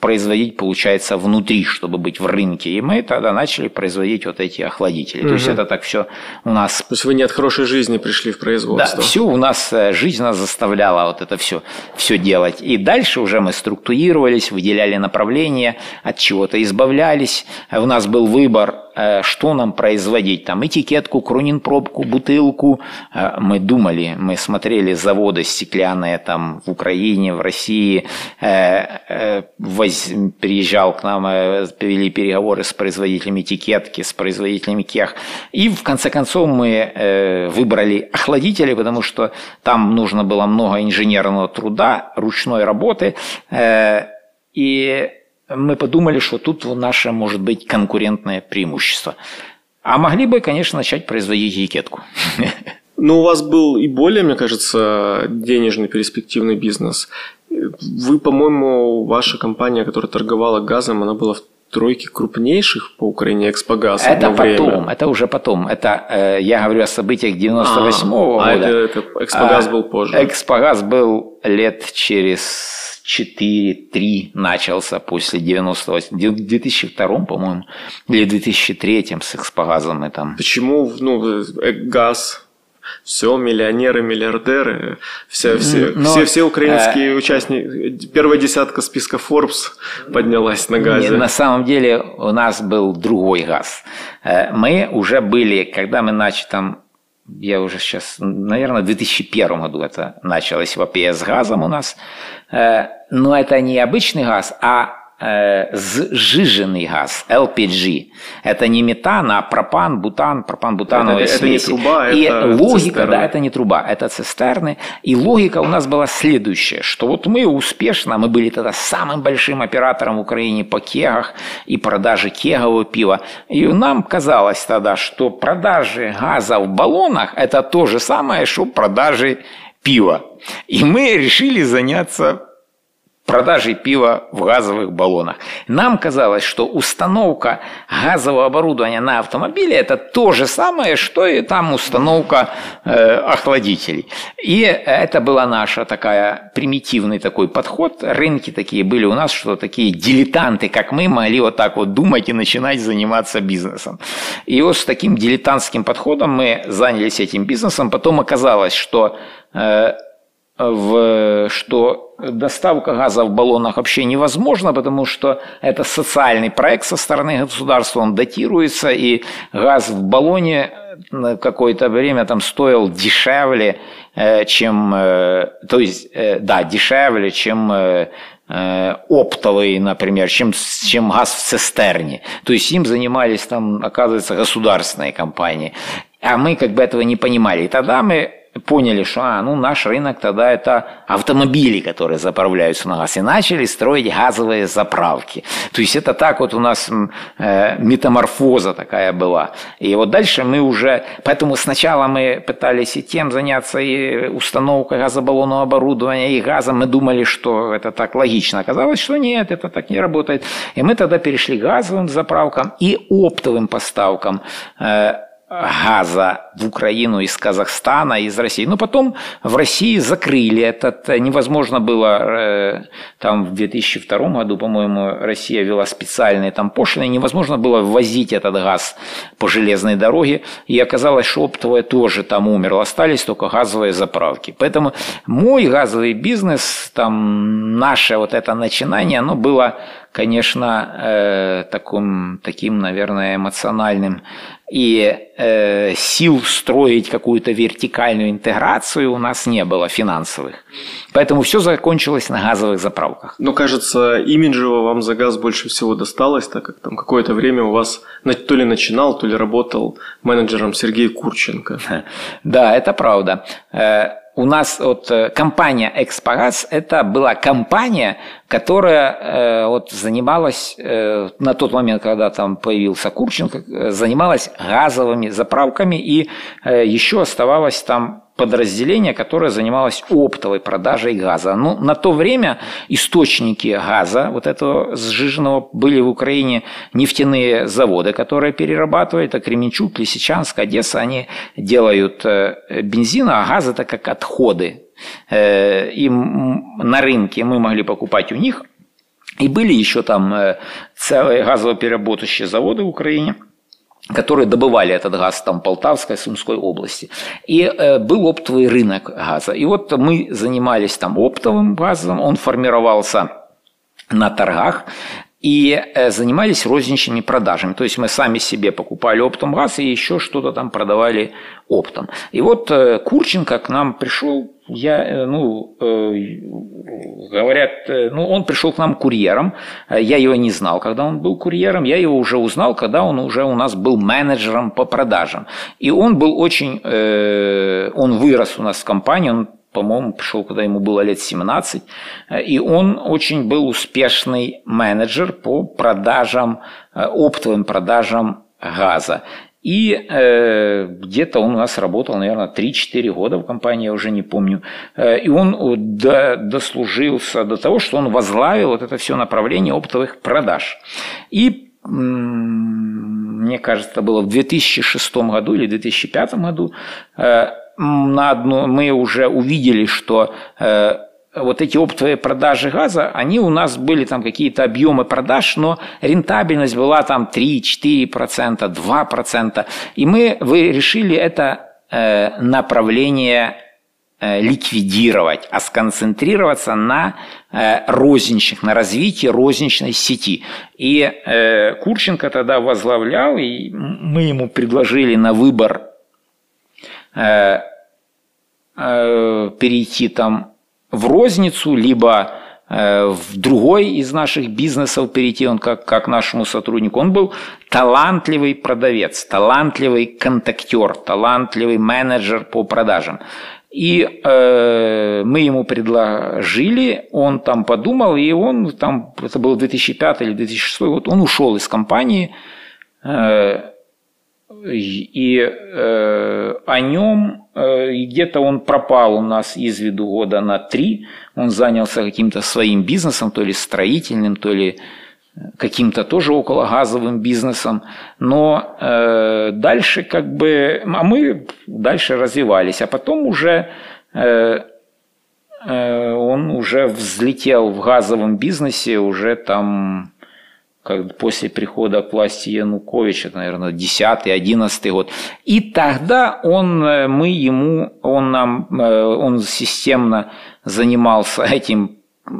производить, получается, внутри, чтобы быть в рынке. И мы тогда начали производить вот эти охладители. Угу. То есть это так все у нас... То есть вы не от хорошей жизни пришли в производство? Да, все у нас, э, жизнь нас заставляла вот это все, все делать. И дальше уже мы структурировались, выделяли направления, от чего-то избавлялись. У нас был выбор Э, что нам производить, там этикетку, пробку, бутылку. Э, мы думали, мы смотрели заводы стеклянные там в Украине, в России, э, приезжал к нам, привели переговоры с производителями этикетки, с производителями кех. И в конце концов мы выбрали охладители, потому что там нужно было много инженерного труда, ручной работы. И мы подумали, что тут наше может быть конкурентное преимущество. А могли бы, конечно, начать производить этикетку. Но у вас был и более, мне кажется, денежный перспективный бизнес. Вы, по-моему, ваша компания, которая торговала газом, она была в тройке крупнейших по Украине Экспогаз Это потом, время. это уже потом. Это э, я говорю о событиях 98-го а, года. А это, это Экспогаз а, был позже. Экспогаз был лет через 4-3 начался после 98, в 2002, по-моему, или 2003 с экспогазом. И там. Почему ну, э, газ все, миллионеры, миллиардеры, все, все, Но, все, все украинские э, участники, первая десятка списка Forbes поднялась на газе. На самом деле у нас был другой газ. Э, мы уже были, когда мы начали там я уже сейчас, наверное, в 2001 году это началось в АПС с газом у нас. Э, но это не обычный газ, а э, сжиженный газ, LPG. Это не метан, а пропан, бутан, пропан-бутановая это, смесь. Это не труба, и это логика, цистерны. да, это не труба, это цистерны. И логика у нас была следующая, что вот мы успешно, мы были тогда самым большим оператором в Украине по кегах и продаже кегового пива. И нам казалось тогда, что продажи газа в баллонах – это то же самое, что продажи пива. И мы решили заняться продажей пива в газовых баллонах. Нам казалось, что установка газового оборудования на автомобиле это то же самое, что и там установка э, охладителей. И это была наша такая примитивный такой подход. Рынки такие были у нас, что такие дилетанты, как мы, могли вот так вот думать и начинать заниматься бизнесом. И вот с таким дилетантским подходом мы занялись этим бизнесом. Потом оказалось, что э, в, что доставка газа в баллонах вообще невозможна, потому что это социальный проект со стороны государства, он датируется, и газ в баллоне на какое-то время там стоил дешевле, э, чем, э, то есть, э, да, дешевле, чем оптовый, например, чем, чем газ в цистерне. То есть им занимались там, оказывается, государственные компании. А мы как бы этого не понимали. И тогда мы поняли, что а, ну, наш рынок тогда это автомобили, которые заправляются на газ, и начали строить газовые заправки. То есть это так вот у нас э, метаморфоза такая была. И вот дальше мы уже... Поэтому сначала мы пытались и тем заняться, и установкой газобаллонного оборудования, и газом. Мы думали, что это так логично. Оказалось, что нет, это так не работает. И мы тогда перешли к газовым заправкам и оптовым поставкам э, газа в Украину из Казахстана, из России. Но потом в России закрыли этот. Невозможно было, э, там в 2002 году, по-моему, Россия вела специальные там пошлины, невозможно было ввозить этот газ по железной дороге. И оказалось, что оптовое тоже там умерло. Остались только газовые заправки. Поэтому мой газовый бизнес, там наше вот это начинание, оно было конечно, э, таким, таким, наверное, эмоциональным. И э, сил строить какую-то вертикальную интеграцию у нас не было финансовых. Поэтому все закончилось на газовых заправках. Но, кажется, имиджево вам за газ больше всего досталось, так как там какое-то время у вас то ли начинал, то ли работал менеджером Сергей Курченко. Да, это правда. Э, у нас вот э, компания «Экспогаз» – это была компания, которая э, вот занималась, э, на тот момент, когда там появился Курченко, занималась газовыми заправками и еще оставалась там подразделение, которое занималось оптовой продажей газа. Ну, на то время источники газа, вот этого сжиженного, были в Украине нефтяные заводы, которые перерабатывают, это Кременчук, Лисичанск, Одесса, они делают э, бензин, а газ это как отходы. Э, и на рынке мы могли покупать у них. И были еще там э, целые газово-переработающие заводы в Украине – которые добывали этот газ там Полтавской, Сумской области. И э, был оптовый рынок газа. И вот мы занимались там оптовым газом, он формировался на торгах и э, занимались розничными продажами. То есть мы сами себе покупали оптом газ и еще что-то там продавали оптом. И вот э, Курченко к нам пришел, я, э, ну, говорят, ну, он пришел к нам курьером, я его не знал, когда он был курьером, я его уже узнал, когда он уже у нас был менеджером по продажам. И он был очень, он вырос у нас в компании, он по-моему, пришел, когда ему было лет 17, и он очень был успешный менеджер по продажам, э, оптовым продажам газа. И э, где-то он у нас работал, наверное, 3-4 года в компании, я уже не помню. Э, и он до, дослужился до того, что он возглавил вот это все направление оптовых продаж. И мне кажется, это было в 2006 году или 2005 году, э, на одну, мы уже увидели, что э, вот эти оптовые продажи газа, они у нас были там какие-то объемы продаж, но рентабельность была там 3-4%, 2%. И мы вы решили это э, направление э, ликвидировать, а сконцентрироваться на э, розничных, на развитии розничной сети. И Курченко тогда возглавлял, и мы ему предложили на выбор перейти там в розницу, либо э, в другой из наших бизнесов перейти, он как, как нашему сотруднику. Он был талантливый продавец, талантливый контактер, талантливый менеджер по продажам. И э, мы ему предложили, он там подумал, и он там, это был 2005 или 2006 год, он ушел из компании, э, и э, о нем э, где-то он пропал у нас из виду года на три. Он занялся каким-то своим бизнесом, то ли строительным, то ли э, каким-то тоже около газовым бизнесом. Но э, дальше как бы, а мы дальше развивались. А потом уже э, э, он уже взлетел в газовом бизнесе, уже там как после прихода к власти Януковича, наверное, 10-11 год. И тогда он, э, мы ему, он нам, э, он системно занимался этим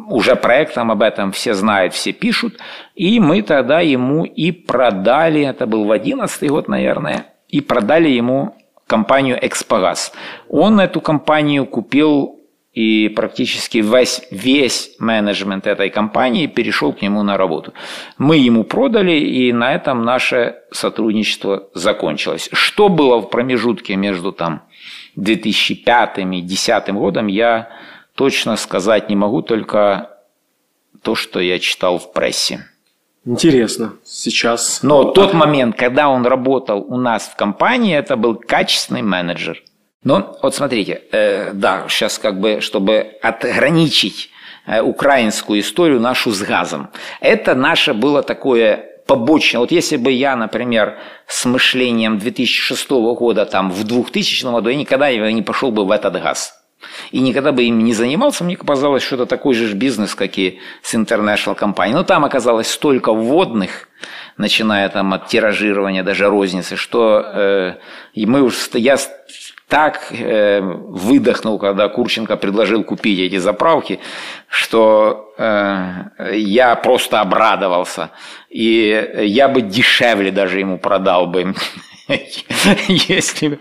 уже проектом, об этом все знают, все пишут. И мы тогда ему и продали, это был в 11 год, наверное, и продали ему компанию «Экспогаз». Он эту компанию купил и практически весь, весь менеджмент этой компании перешел к нему на работу. Мы ему продали, и на этом наше сотрудничество закончилось. Что было в промежутке между там 2005-2010 годом, я точно сказать не могу, только то, что я читал в прессе. Интересно. Сейчас... Но тот момент, когда он работал у нас в компании, это был качественный менеджер. Но вот смотрите, э, да, сейчас как бы, чтобы отграничить э, украинскую историю нашу с газом. Это наше было такое побочное. Вот если бы я, например, с мышлением 2006 года, там, в 2000 году, я никогда не пошел бы в этот газ. И никогда бы им не занимался, мне казалось, что это такой же бизнес, как и с International компанией. Но там оказалось столько вводных, начиная там от тиражирования, даже розницы, что э, мы уж, я так э, выдохнул, когда Курченко предложил купить эти заправки, что э, я просто обрадовался. И я бы дешевле даже ему продал бы. Если...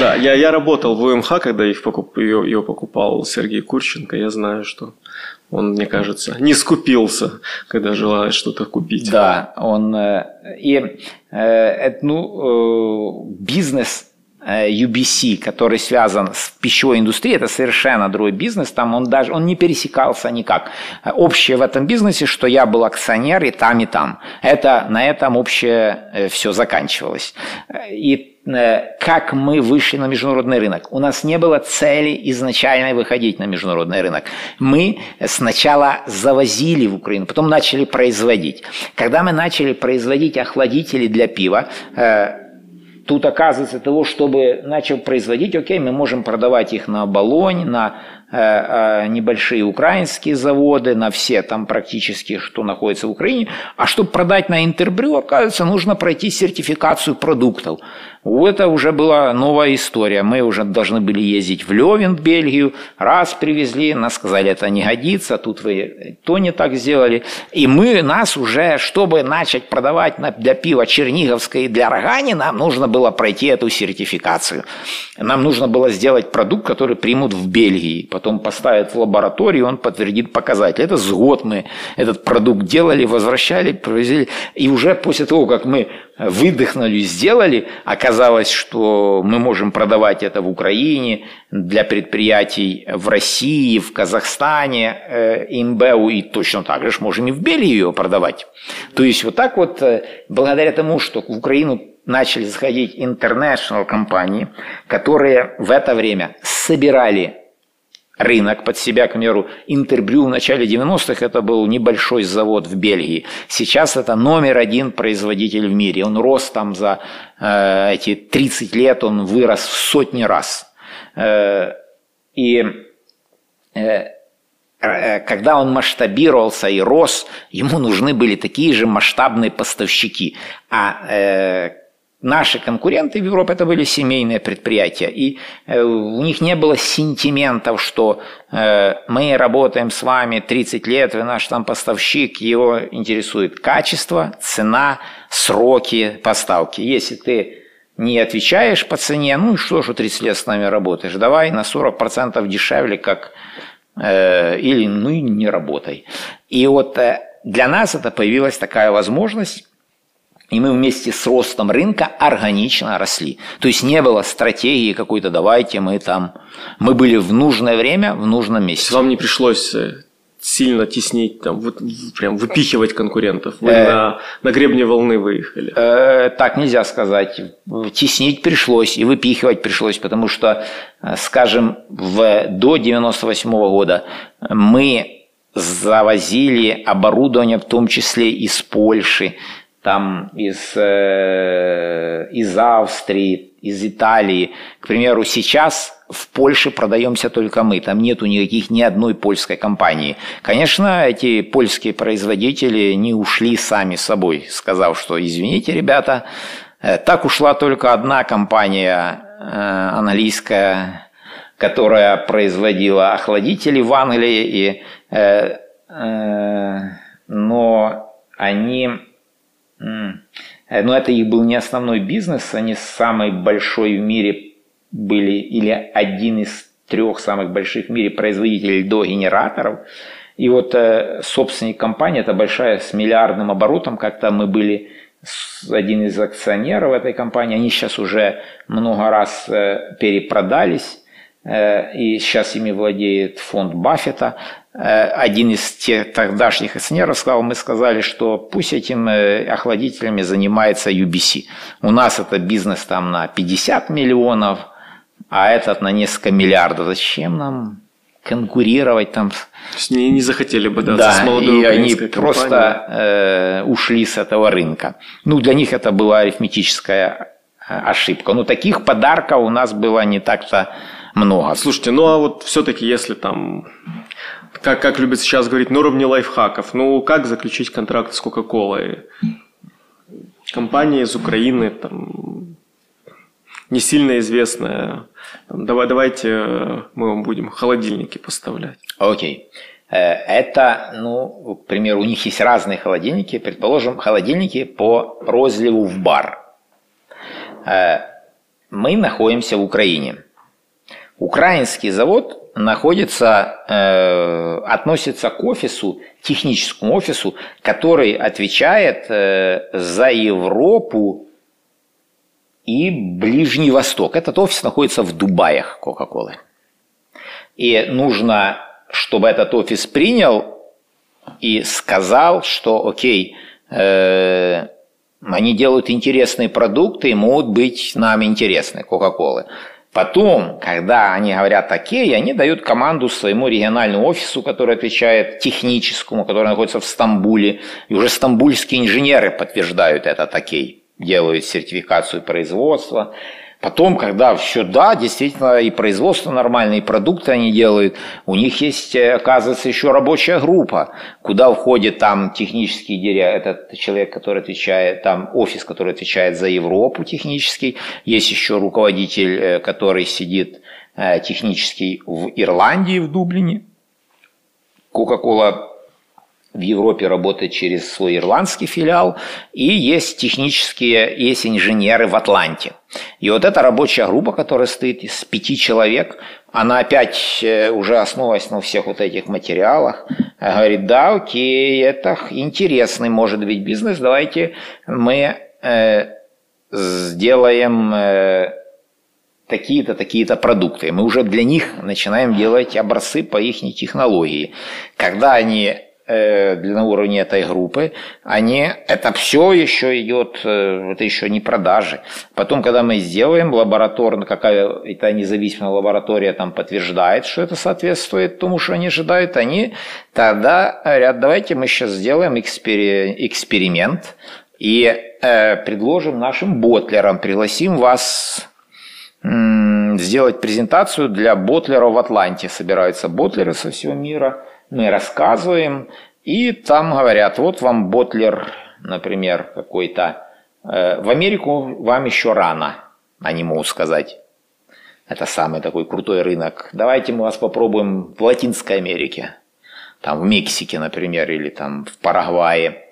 Да, я, я работал в УМХ, когда их покуп, ее, ее покупал Сергей Курченко. Я знаю, что он, мне кажется, не скупился, когда желает что-то купить. Да, он... Э, и э, ну, бизнес UBC, который связан с пищевой индустрией, это совершенно другой бизнес, там он даже он не пересекался никак. Общее в этом бизнесе, что я был акционер и там, и там. Это, на этом общее э, все заканчивалось. И э, как мы вышли на международный рынок. У нас не было цели изначально выходить на международный рынок. Мы сначала завозили в Украину, потом начали производить. Когда мы начали производить охладители для пива, э, тут оказывается того, чтобы начал производить, окей, мы можем продавать их на Болонь, на э, э, небольшие украинские заводы, на все там практически, что находится в Украине. А чтобы продать на Интербрю, оказывается, нужно пройти сертификацию продуктов. Это уже была новая история. Мы уже должны были ездить в Левин, в Бельгию. Раз привезли, нас сказали, это не годится, тут вы то не так сделали. И мы, нас уже, чтобы начать продавать для пива Черниговское и для Рогани, нам нужно было пройти эту сертификацию. Нам нужно было сделать продукт, который примут в Бельгии. Потом поставят в лабораторию, он подтвердит показатели. Это с год мы этот продукт делали, возвращали, привезли. И уже после того, как мы выдохнули, сделали, оказалось, что мы можем продавать это в Украине, для предприятий в России, в Казахстане, э, и точно так же можем и в Бельгии ее продавать. То есть вот так вот, э, благодаря тому, что в Украину начали заходить international компании, которые в это время собирали рынок под себя, к примеру, Интербрю в начале 90-х это был небольшой завод в Бельгии. Сейчас это номер один производитель в мире. Он рос там за э, эти 30 лет, он вырос в сотни раз. Э, и э, э, когда он масштабировался и рос, ему нужны были такие же масштабные поставщики. А э, Наши конкуренты в Европе это были семейные предприятия, и э, у них не было сентиментов, что э, мы работаем с вами 30 лет, вы наш там поставщик, его интересует качество, цена, сроки поставки. Если ты не отвечаешь по цене, ну и что же 30 лет с нами работаешь, давай на 40% дешевле, как э, или ну и не работай. И вот для нас это появилась такая возможность и мы вместе с ростом рынка органично росли. То есть не было стратегии какой-то, давайте мы там... Мы были в нужное время, в нужном месте. Вам не пришлось э, сильно теснить, там, вот, прям выпихивать конкурентов. Вы э, на, на гребне волны выехали. Э, так нельзя сказать. Теснить пришлось и выпихивать пришлось, потому что, э, скажем, в, до 98 -го года мы завозили оборудование, в том числе из Польши, там из, э, из Австрии, из Италии. К примеру, сейчас в Польше продаемся только мы, там нету никаких ни одной польской компании. Конечно, эти польские производители не ушли сами собой, сказав, что извините, ребята, э, так ушла только одна компания э, английская, которая производила охладители в Англии, и, э, э, но они Э, но это их был не основной бизнес, они самый большой в мире были, или один из трех самых больших в мире производителей льдогенераторов. И вот э, собственник компании, это большая с миллиардным оборотом, как-то мы были один из акционеров этой компании, они сейчас уже много раз э, перепродались, и сейчас ими владеет фонд Баффета. Э, один из тех тогдашних акционеров сказал, мы сказали, что пусть этим охладителями занимается UBC. У нас это бизнес там на 50 миллионов, а этот на несколько миллиардов. Зачем нам конкурировать там. То есть не, захотели бы да, да, с молодой и они компанией. просто э, ушли с этого рынка. Ну, для них это была арифметическая э, ошибка. Но таких подарков у нас было не так-то много. Слушайте, ну а вот все-таки если там, как, как любят сейчас говорить, на уровне лайфхаков, ну как заключить контракт с Кока-Колой? Компания из Украины, там, не сильно известная. Давай, давайте э, мы вам будем холодильники поставлять. Окей. Okay. Э, это, ну, к примеру, у них есть разные холодильники. Предположим, холодильники по розливу в бар. Э, мы находимся в Украине. Украинский завод находится, э, относится к офису, техническому офису, который отвечает э, за Европу и Ближний Восток. Этот офис находится в Дубаях Кока-Колы. И нужно, чтобы этот офис принял и сказал, что окей, э, они делают интересные продукты и могут быть нам интересны, Кока-Колы. Потом, когда они говорят окей, они дают команду своему региональному офису, который отвечает техническому, который находится в Стамбуле, и уже стамбульские инженеры подтверждают этот окей делают сертификацию производства. Потом, когда все, да, действительно, и производство нормальное, и продукты они делают, у них есть, э, оказывается, еще рабочая группа, куда входит там технический директор, этот человек, который отвечает, там офис, который отвечает за Европу технический, есть еще руководитель, э, который сидит э, технический в Ирландии, в Дублине. Coca-Cola в Европе работает через свой ирландский филиал, и есть технические, есть инженеры в Атланте. И вот эта рабочая группа, которая стоит из пяти человек, она опять э, уже основываясь на всех вот этих материалах, говорит, да, окей, это интересный может быть бизнес, давайте мы э, сделаем э, такие-то, такие-то продукты. Мы уже для них начинаем делать образцы по их технологии. Когда они на уровне этой группы, они, это все еще идет, э, это еще не продажи. Потом, когда мы сделаем лабораторно, какая-то независимая лаборатория там подтверждает, что это соответствует тому, что они ожидают, они тогда говорят, давайте мы сейчас сделаем экспери, эксперимент и э, предложим нашим ботлерам, пригласим вас сделать презентацию для ботлеров в Атланте. Собираются ботлеры со всего мира – мы рассказываем, и там говорят, вот вам ботлер, например, какой-то. Э, в Америку вам еще рано, они могут сказать. Это самый такой крутой рынок. Давайте мы вас попробуем в Латинской Америке. Там в Мексике, например, или там в Парагвае.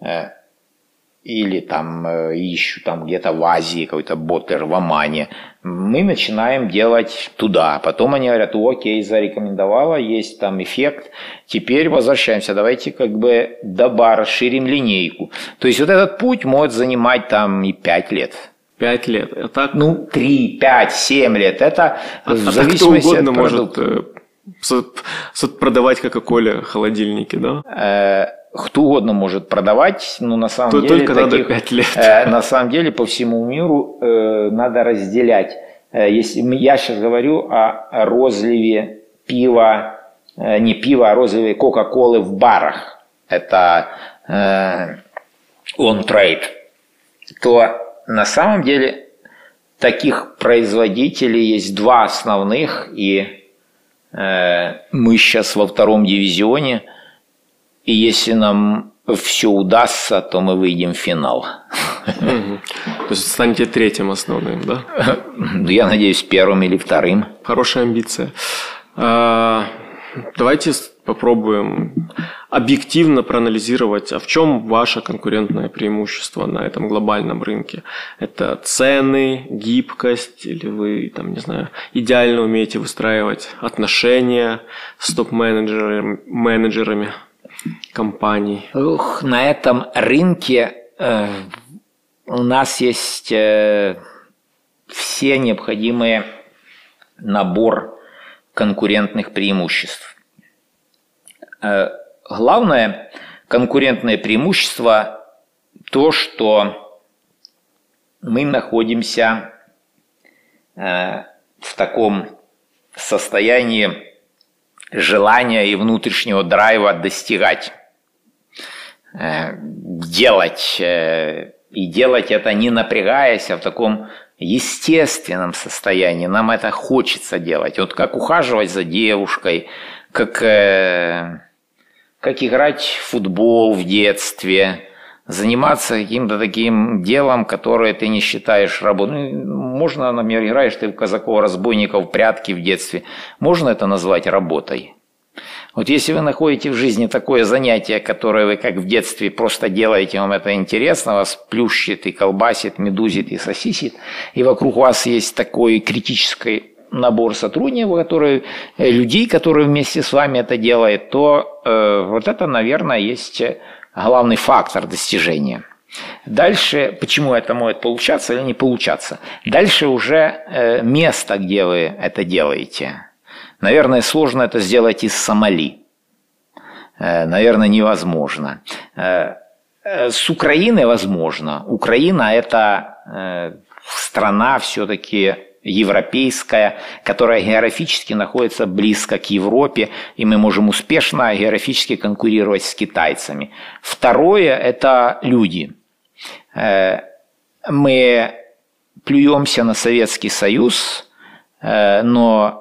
Э, или там э, ищу там где-то в Азии какой-то ботлер в Омане мы начинаем делать туда. Потом они говорят, окей, зарекомендовала, есть там эффект, теперь возвращаемся, давайте как бы доба расширим линейку. То есть вот этот путь может занимать там и 5 лет. Пять лет. Это... Ну, три, пять, семь лет. Это а, в а зависимости кто угодно от может э, продавать Кока-Коле холодильники, да? Э, кто угодно может продавать, но на самом То, деле только таких, надо 5 лет. Э, на самом деле по всему миру э, надо разделять. Э, если я сейчас говорю о розливе пива, э, не пива, а розливе Кока-Колы в барах, это э, on trade, то на самом деле таких производителей есть два основных, и э, мы сейчас во втором дивизионе – и если нам все удастся, то мы выйдем в финал. То есть станете третьим основным, да? Я надеюсь, первым или вторым. Хорошая амбиция. А, давайте попробуем объективно проанализировать, а в чем ваше конкурентное преимущество на этом глобальном рынке? Это цены, гибкость, или вы, там, не знаю, идеально умеете выстраивать отношения с топ-менеджерами? Компаний? Ух, на этом рынке э, у нас есть э, все необходимые набор конкурентных преимуществ. Э, главное конкурентное преимущество то, что мы находимся э, в таком состоянии желания и внутреннего драйва достигать, э, делать и делать это не напрягаясь, а в таком естественном состоянии. Нам это хочется делать. Вот как ухаживать за девушкой, как, э, как играть в футбол в детстве, заниматься каким-то таким делом, которое ты не считаешь работой. Ну, можно, например, играешь ты в казаков-разбойников, прятки в детстве. Можно это назвать работой? Вот если вы находите в жизни такое занятие, которое вы как в детстве просто делаете, вам это интересно, вас плющит и колбасит, медузит и сосисит, и вокруг вас есть такой критический набор сотрудников, которые, э, людей, которые вместе с вами это делают, то э, вот это, наверное, есть главный фактор достижения. Дальше, почему это может получаться или не получаться? Дальше уже э, место, где вы это делаете – Наверное, сложно это сделать из Сомали. Э, наверное, невозможно. Э, э, с Украины возможно. Украина – это страна все-таки европейская, которая географически находится близко к Европе, и мы можем успешно географически конкурировать с китайцами. Второе – это люди. Мы плюемся на Советский Союз, но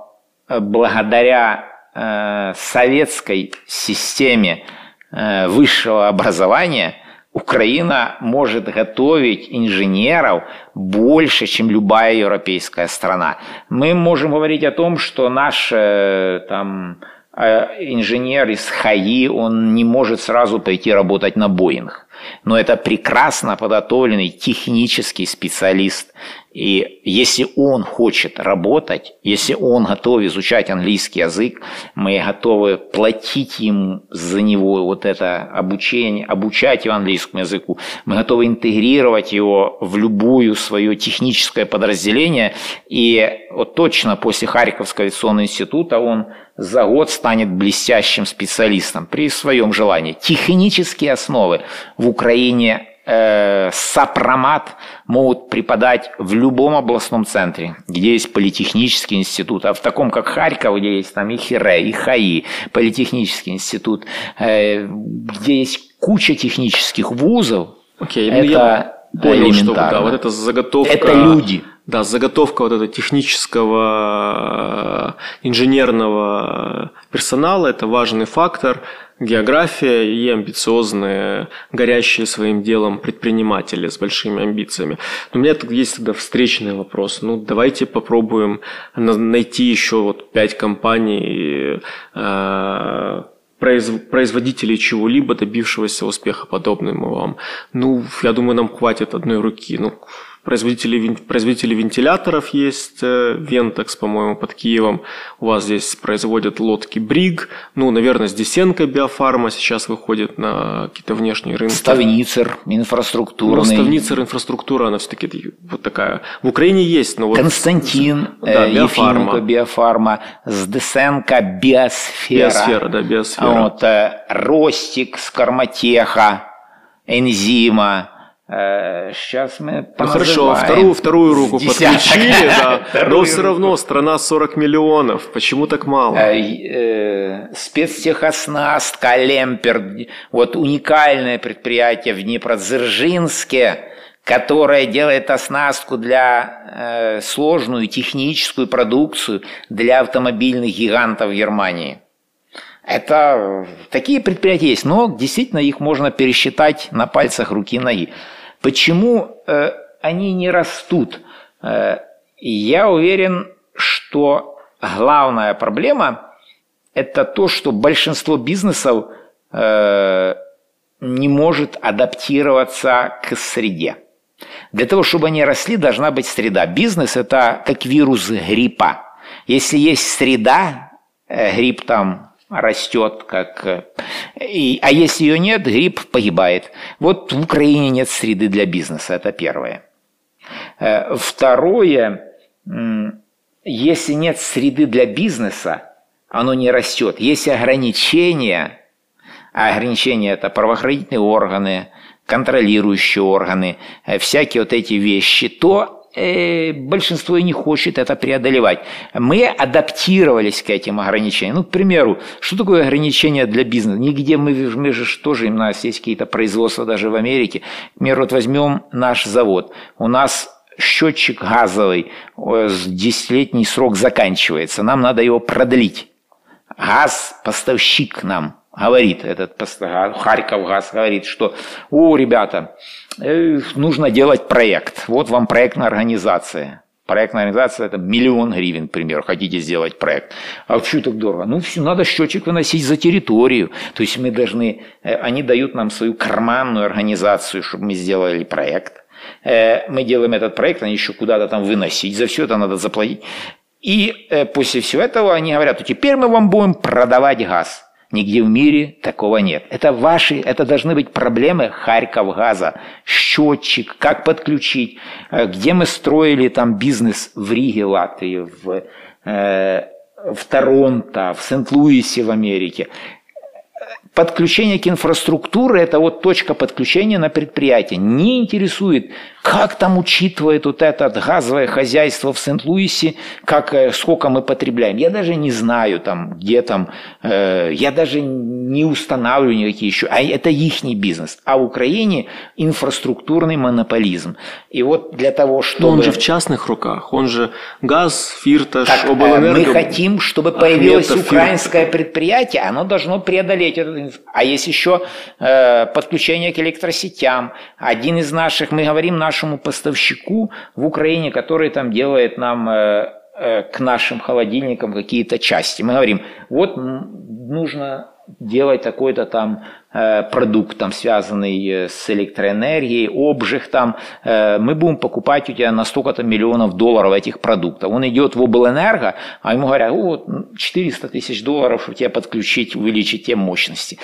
благодаря э, советской системе э, высшего образования Украина может готовить инженеров больше, чем любая европейская страна. Мы можем говорить о том, что наш э, там, инженер из ХАИ, он не может сразу пойти работать на Боинг. Но это прекрасно подготовленный технический специалист. И если он хочет работать, если он готов изучать английский язык, мы готовы платить ему за него вот это обучение, обучать его английскому языку. Мы готовы интегрировать его в любую свое техническое подразделение. И вот точно после Харьковского авиационного института он за год станет блестящим специалистом при своем желании. Технические основы в Украине э, сопромат могут преподать в любом областном центре, где есть политехнический институт, а в таком, как Харьков, где есть там и ХИРЭ, и ХАИ, политехнический институт, э, где есть куча технических вузов, okay, это ну, я понял, что да, вот эта заготовка... Это люди. Да, заготовка вот этого технического инженерного персонала – это важный фактор. География и амбициозные, горящие своим делом предприниматели с большими амбициями. Но у меня тут есть тогда встречный вопрос. Ну, давайте попробуем найти еще вот пять компаний, э, производителей чего-либо, добившегося успеха подобным вам. Ну, я думаю, нам хватит одной руки. Ну, Производители, производители вентиляторов есть, э, Вентекс, по-моему, под Киевом. У вас здесь производят лодки Бриг. Ну, наверное, с Десенко Биофарма сейчас выходит на какие-то внешние рынки. Ставницер, инфраструктурный. Ну, Ставницер, инфраструктура, она все-таки вот такая. В Украине есть, но вот... Константин, да, э, Биофарма. Ефименко, Биофарма, с Десенко Биосфера. Биосфера, да, Биосфера. Вот, э, Ростик с Карматеха, Энзима, Сейчас э, мы Ну хорошо, вторую, вторую руку подключили, да, но все равно страна 40 миллионов. Почему так мало? Э, э, спецтехоснастка, Лемпер, вот уникальное предприятие в Днепродзержинске, которое делает оснастку для сложную техническую продукцию для автомобильных гигантов Германии. Это такие предприятия есть, но действительно их можно пересчитать на пальцах руки и ноги. Почему э, они не растут? Э, я уверен, что главная проблема – это то, что большинство бизнесов э, не может адаптироваться к среде. Для того, чтобы они росли, должна быть среда. Бизнес – это как вирус гриппа. Если есть среда, э, грипп там растет, как... И, а если ее нет, гриб погибает. Вот в Украине нет среды для бизнеса, это первое. Э, второе, если нет среды для бизнеса, оно не растет. Есть ограничения, а ограничения это правоохранительные органы, контролирующие органы, э, всякие вот эти вещи, то э, большинство и не хочет это преодолевать. Мы адаптировались к этим ограничениям. Ну, к примеру, что такое ограничение для бизнеса? Нигде мы, мы же тоже, у нас есть какие-то производства даже в Америке. К примеру, вот возьмем наш завод. У нас счетчик газовый, с 10-летний срок заканчивается. Нам надо его продлить. Газ, поставщик нам говорит, этот Харьков газ говорит, что, о, ребята, нужно делать проект. Вот вам проектная организация. Проектная организация – это миллион гривен, к примеру, хотите сделать проект. А почему так дорого? Ну, все, надо счетчик выносить за территорию. То есть мы должны, э, они дают нам свою карманную организацию, чтобы мы сделали проект. Э, мы делаем этот проект, они еще куда-то там выносить, за все это надо заплатить. И после всего этого они говорят, теперь мы вам будем продавать газ. Нигде в мире такого нет. Это ваши, это должны быть проблемы Харьков газа, счетчик, как подключить, э, где мы строили там бизнес в Риге, Латвии, в, э, в Торонто, в Сент-Луисе в Америке. Подключение к инфраструктуре – это вот точка подключения на предприятие. Не интересует, как там учитывает вот это газовое хозяйство в Сент-Луисе, как, э, сколько мы потребляем. Я даже не знаю, там, где там, э, я даже не устанавливаю никакие еще. А это их бизнес. А в Украине инфраструктурный монополизм. И вот для того, чтобы... Но он же в частных руках. Он же газ, Фирташ, так, э, обленерго... Мы хотим, чтобы появилось Ахмета, украинское Фирташ. предприятие, оно должно преодолеть этот... А есть еще э, подключение к электросетям. Один из наших, мы говорим, наш нашему поставщику в Украине, который там делает нам э, э, к нашим холодильникам какие-то части. Мы говорим, вот нужно делать такой-то там э, продукт, там, связанный с электроэнергией, обжиг там, мы будем покупать у тебя на столько-то миллионов долларов этих продуктов. Он идет в облэнерго, а ему говорят, вот 400 тысяч долларов, чтобы тебя подключить, увеличить те мощности.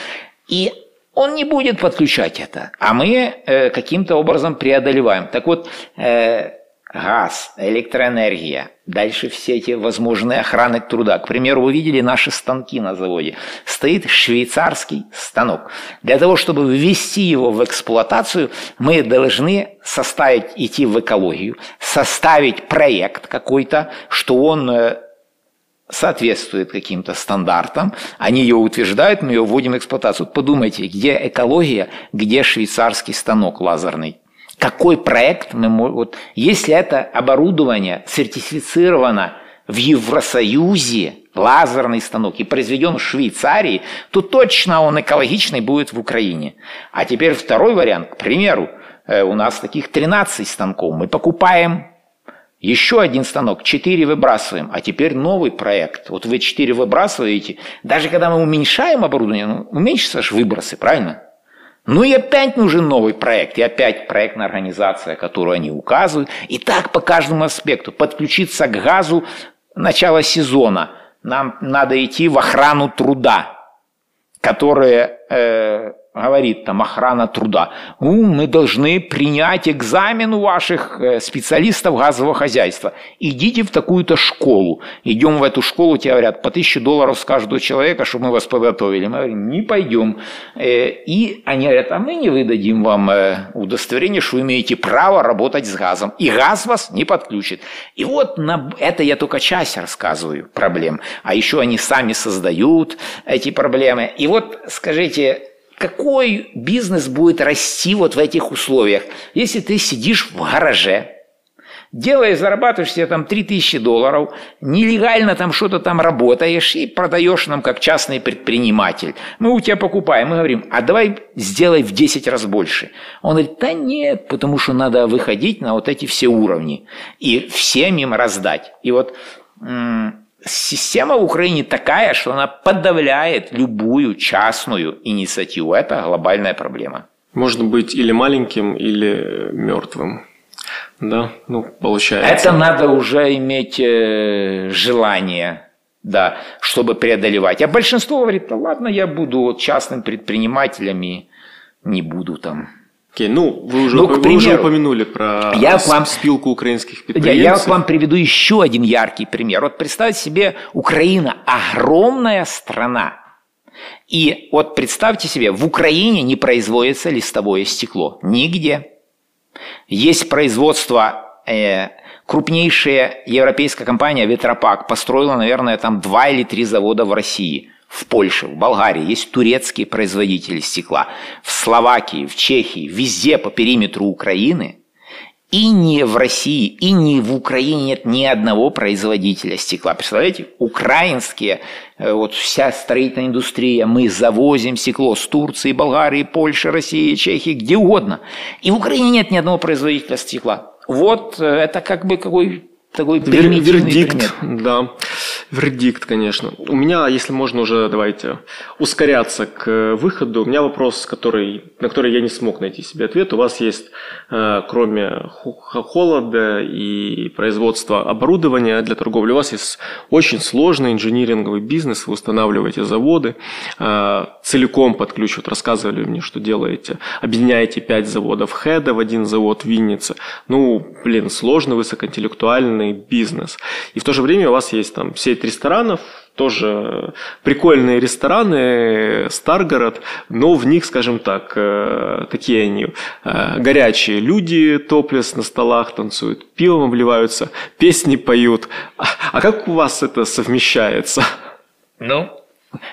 И он не будет подключать это, а мы э, каким-то образом преодолеваем. Так вот, э, газ, электроэнергия, дальше все эти возможные охраны труда. К примеру, вы видели наши станки на заводе. Стоит швейцарский станок. Для того, чтобы ввести его в эксплуатацию, мы должны составить, идти в экологию, составить проект какой-то, что он э, соответствует каким-то стандартам, они ее утверждают, мы ее вводим в эксплуатацию. Подумайте, где экология, где швейцарский станок лазерный. Какой проект мы можем... Вот, если это оборудование сертифицировано в Евросоюзе, лазерный станок, и произведен в Швейцарии, то точно он экологичный будет в Украине. А теперь второй вариант. К примеру, э, у нас таких 13 станков. Мы покупаем еще один станок, четыре выбрасываем, а теперь новый проект. Вот вы четыре выбрасываете, даже когда мы уменьшаем оборудование, ну, уменьшатся же выбросы, правильно? Ну и опять нужен новый проект, и опять проектная организация, которую они указывают. И так по каждому аспекту. Подключиться к газу начала сезона. Нам надо идти в охрану труда, которая э, говорит там охрана труда, ну, мы должны принять экзамен у ваших э, специалистов газового хозяйства. Идите в такую-то школу. Идем в эту школу, тебе говорят, по тысяче долларов с каждого человека, чтобы мы вас подготовили. Мы говорим, не пойдем. Э, и они говорят, а мы не выдадим вам э, удостоверение, что вы имеете право работать с газом. И газ вас не подключит. И вот на это я только часть рассказываю проблем. А еще они сами создают эти проблемы. И вот скажите, какой бизнес будет расти вот в этих условиях, если ты сидишь в гараже, делаешь, зарабатываешь себе там 3000 долларов, нелегально там что-то там работаешь и продаешь нам как частный предприниматель. Мы у тебя покупаем, мы говорим, а давай сделай в 10 раз больше. Он говорит, да нет, потому что надо выходить на вот эти все уровни и всем им раздать. И вот система в Украине такая, что она подавляет любую частную инициативу. Это глобальная проблема. Можно быть или маленьким, или мертвым. Да, ну, получается. Это надо уже иметь э, желание да, чтобы преодолевать. А большинство говорит, да ладно, я буду частным предпринимателем и не буду там Окей, ну вы уже, ну, вы примеру, уже упомянули про я вам, спилку украинских предпринимателей. Я, я вам приведу еще один яркий пример. Вот представьте себе, Украина огромная страна. И вот представьте себе, в Украине не производится листовое стекло. Нигде. Есть производство, э, крупнейшая европейская компания Ветропак построила, наверное, там два или три завода в России – в Польше, в Болгарии есть турецкие производители стекла, в Словакии, в Чехии, везде по периметру Украины, и не в России, и не в Украине нет ни одного производителя стекла. Представляете, украинские, э, вот вся строительная индустрия, мы завозим стекло с Турции, Болгарии, Польши, России, Чехии, где угодно. И в Украине нет ни одного производителя стекла. Вот э, это как бы какой такой Вердикт, пример. да. Вердикт, конечно. У меня, если можно уже, давайте, ускоряться к выходу. У меня вопрос, который, на который я не смог найти себе ответ. У вас есть, э, кроме холода и производства оборудования для торговли, у вас есть очень сложный инжиниринговый бизнес. Вы устанавливаете заводы э, целиком под ключ. Вот рассказывали мне, что делаете. Объединяете пять заводов хеда в один завод в Виннице. Ну, блин, сложный, высокоинтеллектуальный бизнес. И в то же время у вас есть там сеть ресторанов, тоже прикольные рестораны, Старгород, но в них, скажем так, э, такие они э, горячие люди, топлес на столах танцуют, пивом обливаются, песни поют. А как у вас это совмещается? Ну,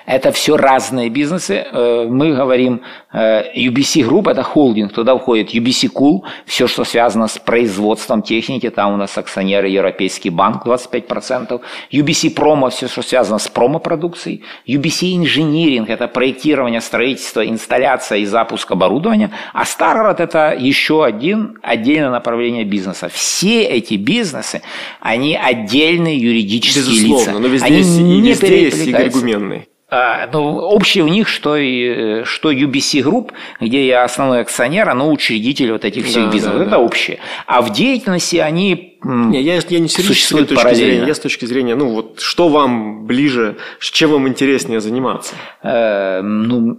это все разные бизнесы. Э, мы говорим, э, UBC Group – это холдинг, туда входит UBC Cool, все, что связано с производством техники, там у нас акционеры Европейский банк 25%, UBC Promo – все, что связано с промо-продукцией, UBC Engineering – это проектирование, строительство, инсталляция и запуск оборудования, а Stargard – это еще один отдельное направление бизнеса. Все эти бизнесы, они отдельные юридические Безусловно, лица. но везде, они есть, не везде есть Игорь Гуменный. А, ну, общее у них, что, и, что UBC Group, где я основной акционер, оно учредитель вот этих всех да, бизнесов. Да, это да. общее. А в деятельности они не, я, я не с юридической точки зрения, я с точки зрения, ну вот, что вам ближе, чем вам интереснее заниматься? Э, ну,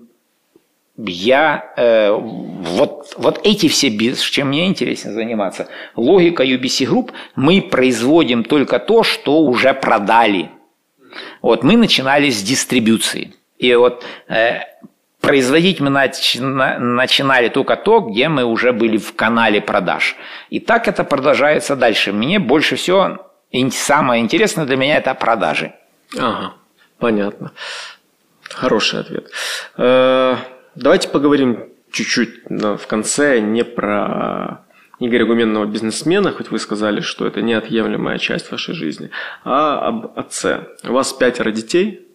я э, вот, вот эти все бизнесы, чем мне интереснее заниматься. Логика UBC Group, мы производим только то, что уже продали. Вот мы начинали с дистрибуции. И вот э, производить мы начина, начинали только то, где мы уже были в канале продаж. И так это продолжается дальше. Мне больше всего самое интересное для меня это продажи. Ага, понятно. Хороший ответ. Э, давайте поговорим чуть-чуть в конце не про Игоря Гуменного бизнесмена, хоть вы сказали, что это неотъемлемая часть вашей жизни, а об отце. У вас пятеро детей.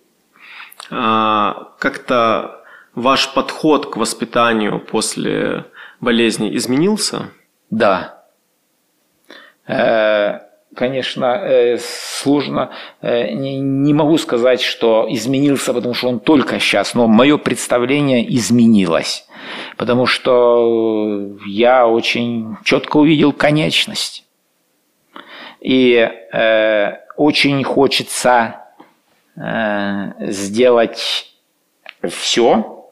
А, как-то ваш подход к воспитанию после болезни изменился? Да. Э, конечно, э, сложно, э, не могу сказать, что изменился, потому что он только сейчас, но мое представление изменилось потому что я очень четко увидел конечность. И э, очень хочется э, сделать все,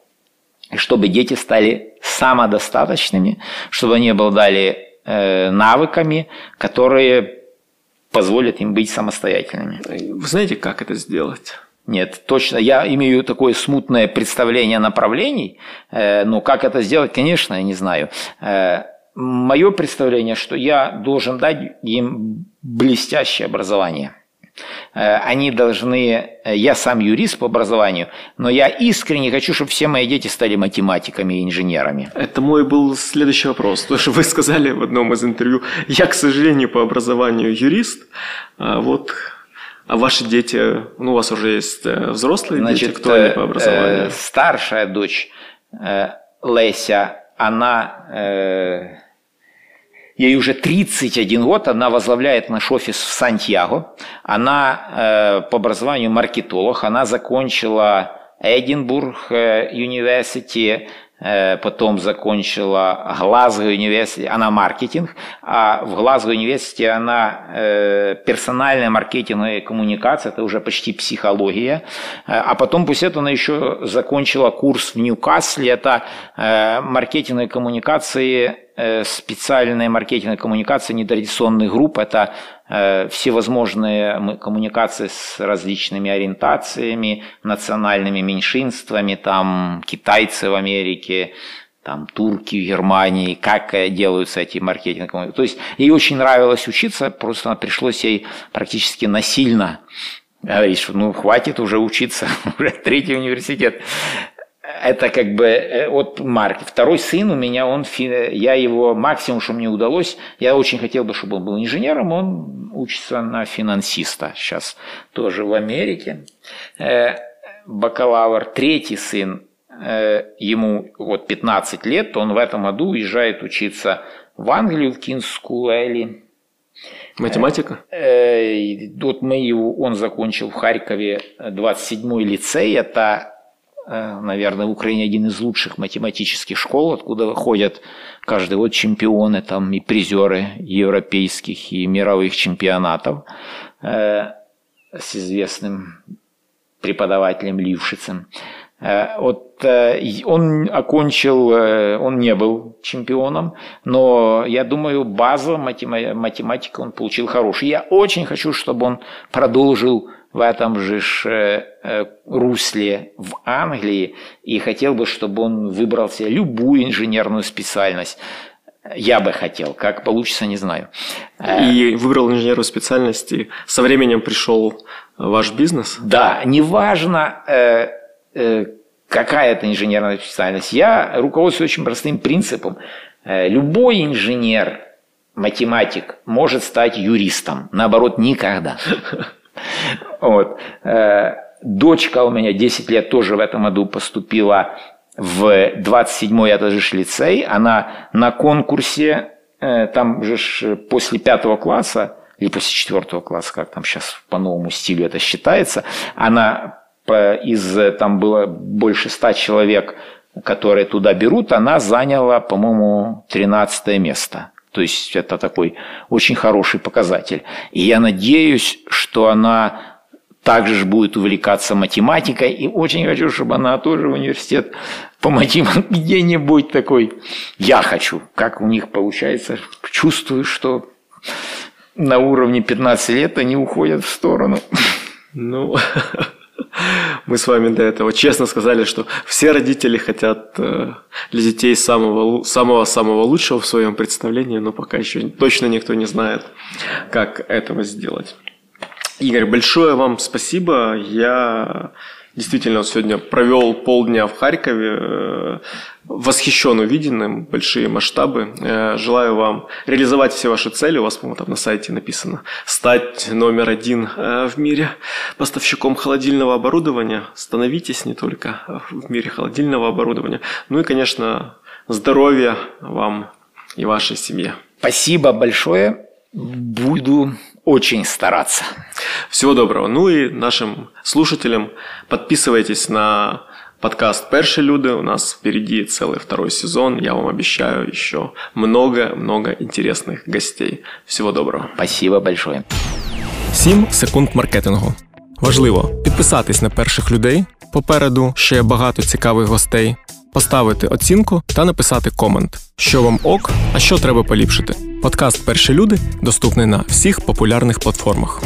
чтобы дети стали самодостаточными, чтобы они обладали э, навыками, которые позволят им быть самостоятельными. Вы знаете, как это сделать? Нет, точно. Я имею такое смутное представление направлений, э, но как это сделать, конечно, я не знаю. Э, мое представление, что я должен дать им блестящее образование. Э, они должны, я сам юрист по образованию, но я искренне хочу, чтобы все мои дети стали математиками и инженерами. Это мой был следующий вопрос. То, что вы сказали в одном из интервью, я, к сожалению, по образованию юрист, а вот а ваши дети, ну, у вас уже есть э, взрослые Значит, дети, кто они по образованию? Э, старшая дочь э, Леся, она, э, ей уже 31 год, она возглавляет наш офис в Сантьяго. Она э, по образованию маркетолог, она закончила Эдинбург Университи, Э, потом закончила Глазго университет, она маркетинг, а в Глазго университете она э, персональная маркетинговая коммуникация, это уже почти психология, э, а потом после этого она еще закончила курс в Ньюкасле, это маркетинговые коммуникации Э, специальные маркетинговые коммуникации нетрадиционных групп. Это э, всевозможные коммуникации с различными ориентациями, национальными меньшинствами, там китайцы в Америке, там турки в Германии, как э, делаются эти маркетинговые. То есть ей очень нравилось учиться, просто пришлось ей практически насильно говорить, что ну хватит уже учиться, уже третий университет это как бы э, вот Марк. Второй сын у меня, он, я его максимум, что мне удалось, я очень хотел бы, чтобы он был инженером, он учится на финансиста сейчас тоже в Америке. Э, бакалавр. Третий сын, э, ему вот 15 лет, он в этом году уезжает учиться в Англию, в Кинс School Математика? Вот мы его, он закончил в Харькове 27-й лицей, это наверное, в Украине один из лучших математических школ, откуда ходят каждый год чемпионы там, и призеры европейских и мировых чемпионатов э, с известным преподавателем Лившицем. Э, вот он окончил, он не был чемпионом, но я думаю, база математика он получил хорошую. Я очень хочу, чтобы он продолжил в этом же э, э, русле в Англии и хотел бы, чтобы он выбрал себе любую инженерную специальность. Я бы хотел, как получится, не знаю. И выбрал инженерную специальность, и со временем пришел ваш бизнес? Да, неважно, э, какая это инженерная специальность. Я руководствуюсь очень простым принципом. Любой инженер, математик может стать юристом. Наоборот, никогда. Вот. Э, дочка у меня 10 лет тоже в этом году поступила в 27-й это же лицей. Она на конкурсе, э, там же после пятого класса, или после четвертого класса, как там сейчас по новому стилю это считается, она из, там было больше ста человек, которые туда берут, она заняла, по-моему, 13 место. То есть это такой очень хороший показатель. И я надеюсь, что она также будет увлекаться математикой. И очень хочу, чтобы она тоже в университет по математике где-нибудь такой. Я хочу. Как у них получается. Чувствую, что на уровне 15 лет они уходят в сторону. Ну, Мы с вами до этого честно сказали, что все родители хотят э, для детей самого самого самого лучшего в своем представлении, но пока еще точно никто не знает, как этого сделать. Игорь, большое вам спасибо. Я действительно сегодня провел полдня в Харькове, э, восхищен увиденным, большие масштабы. Э, желаю вам реализовать все ваши цели. У вас, по-моему, там на сайте написано стать номер один э, в мире поставщиком холодильного оборудования. Становитесь не только в мире холодильного оборудования. Ну и, конечно, здоровья вам и вашей семье. Спасибо большое. Буду очень стараться. Всего доброго. Ну и нашим слушателям подписывайтесь на подкаст «Перші люди». У нас впереди целый второй сезон. Я вам обещаю еще много-много интересных гостей. Всего доброго. Спасибо большое. 7 секунд маркетингу. Важливо підписатись на перших людей. Попереду ще багато цікавих гостей поставити оцінку та написати комент, що вам ок, а що треба поліпшити. Подкаст Перші люди доступний на всіх популярних платформах.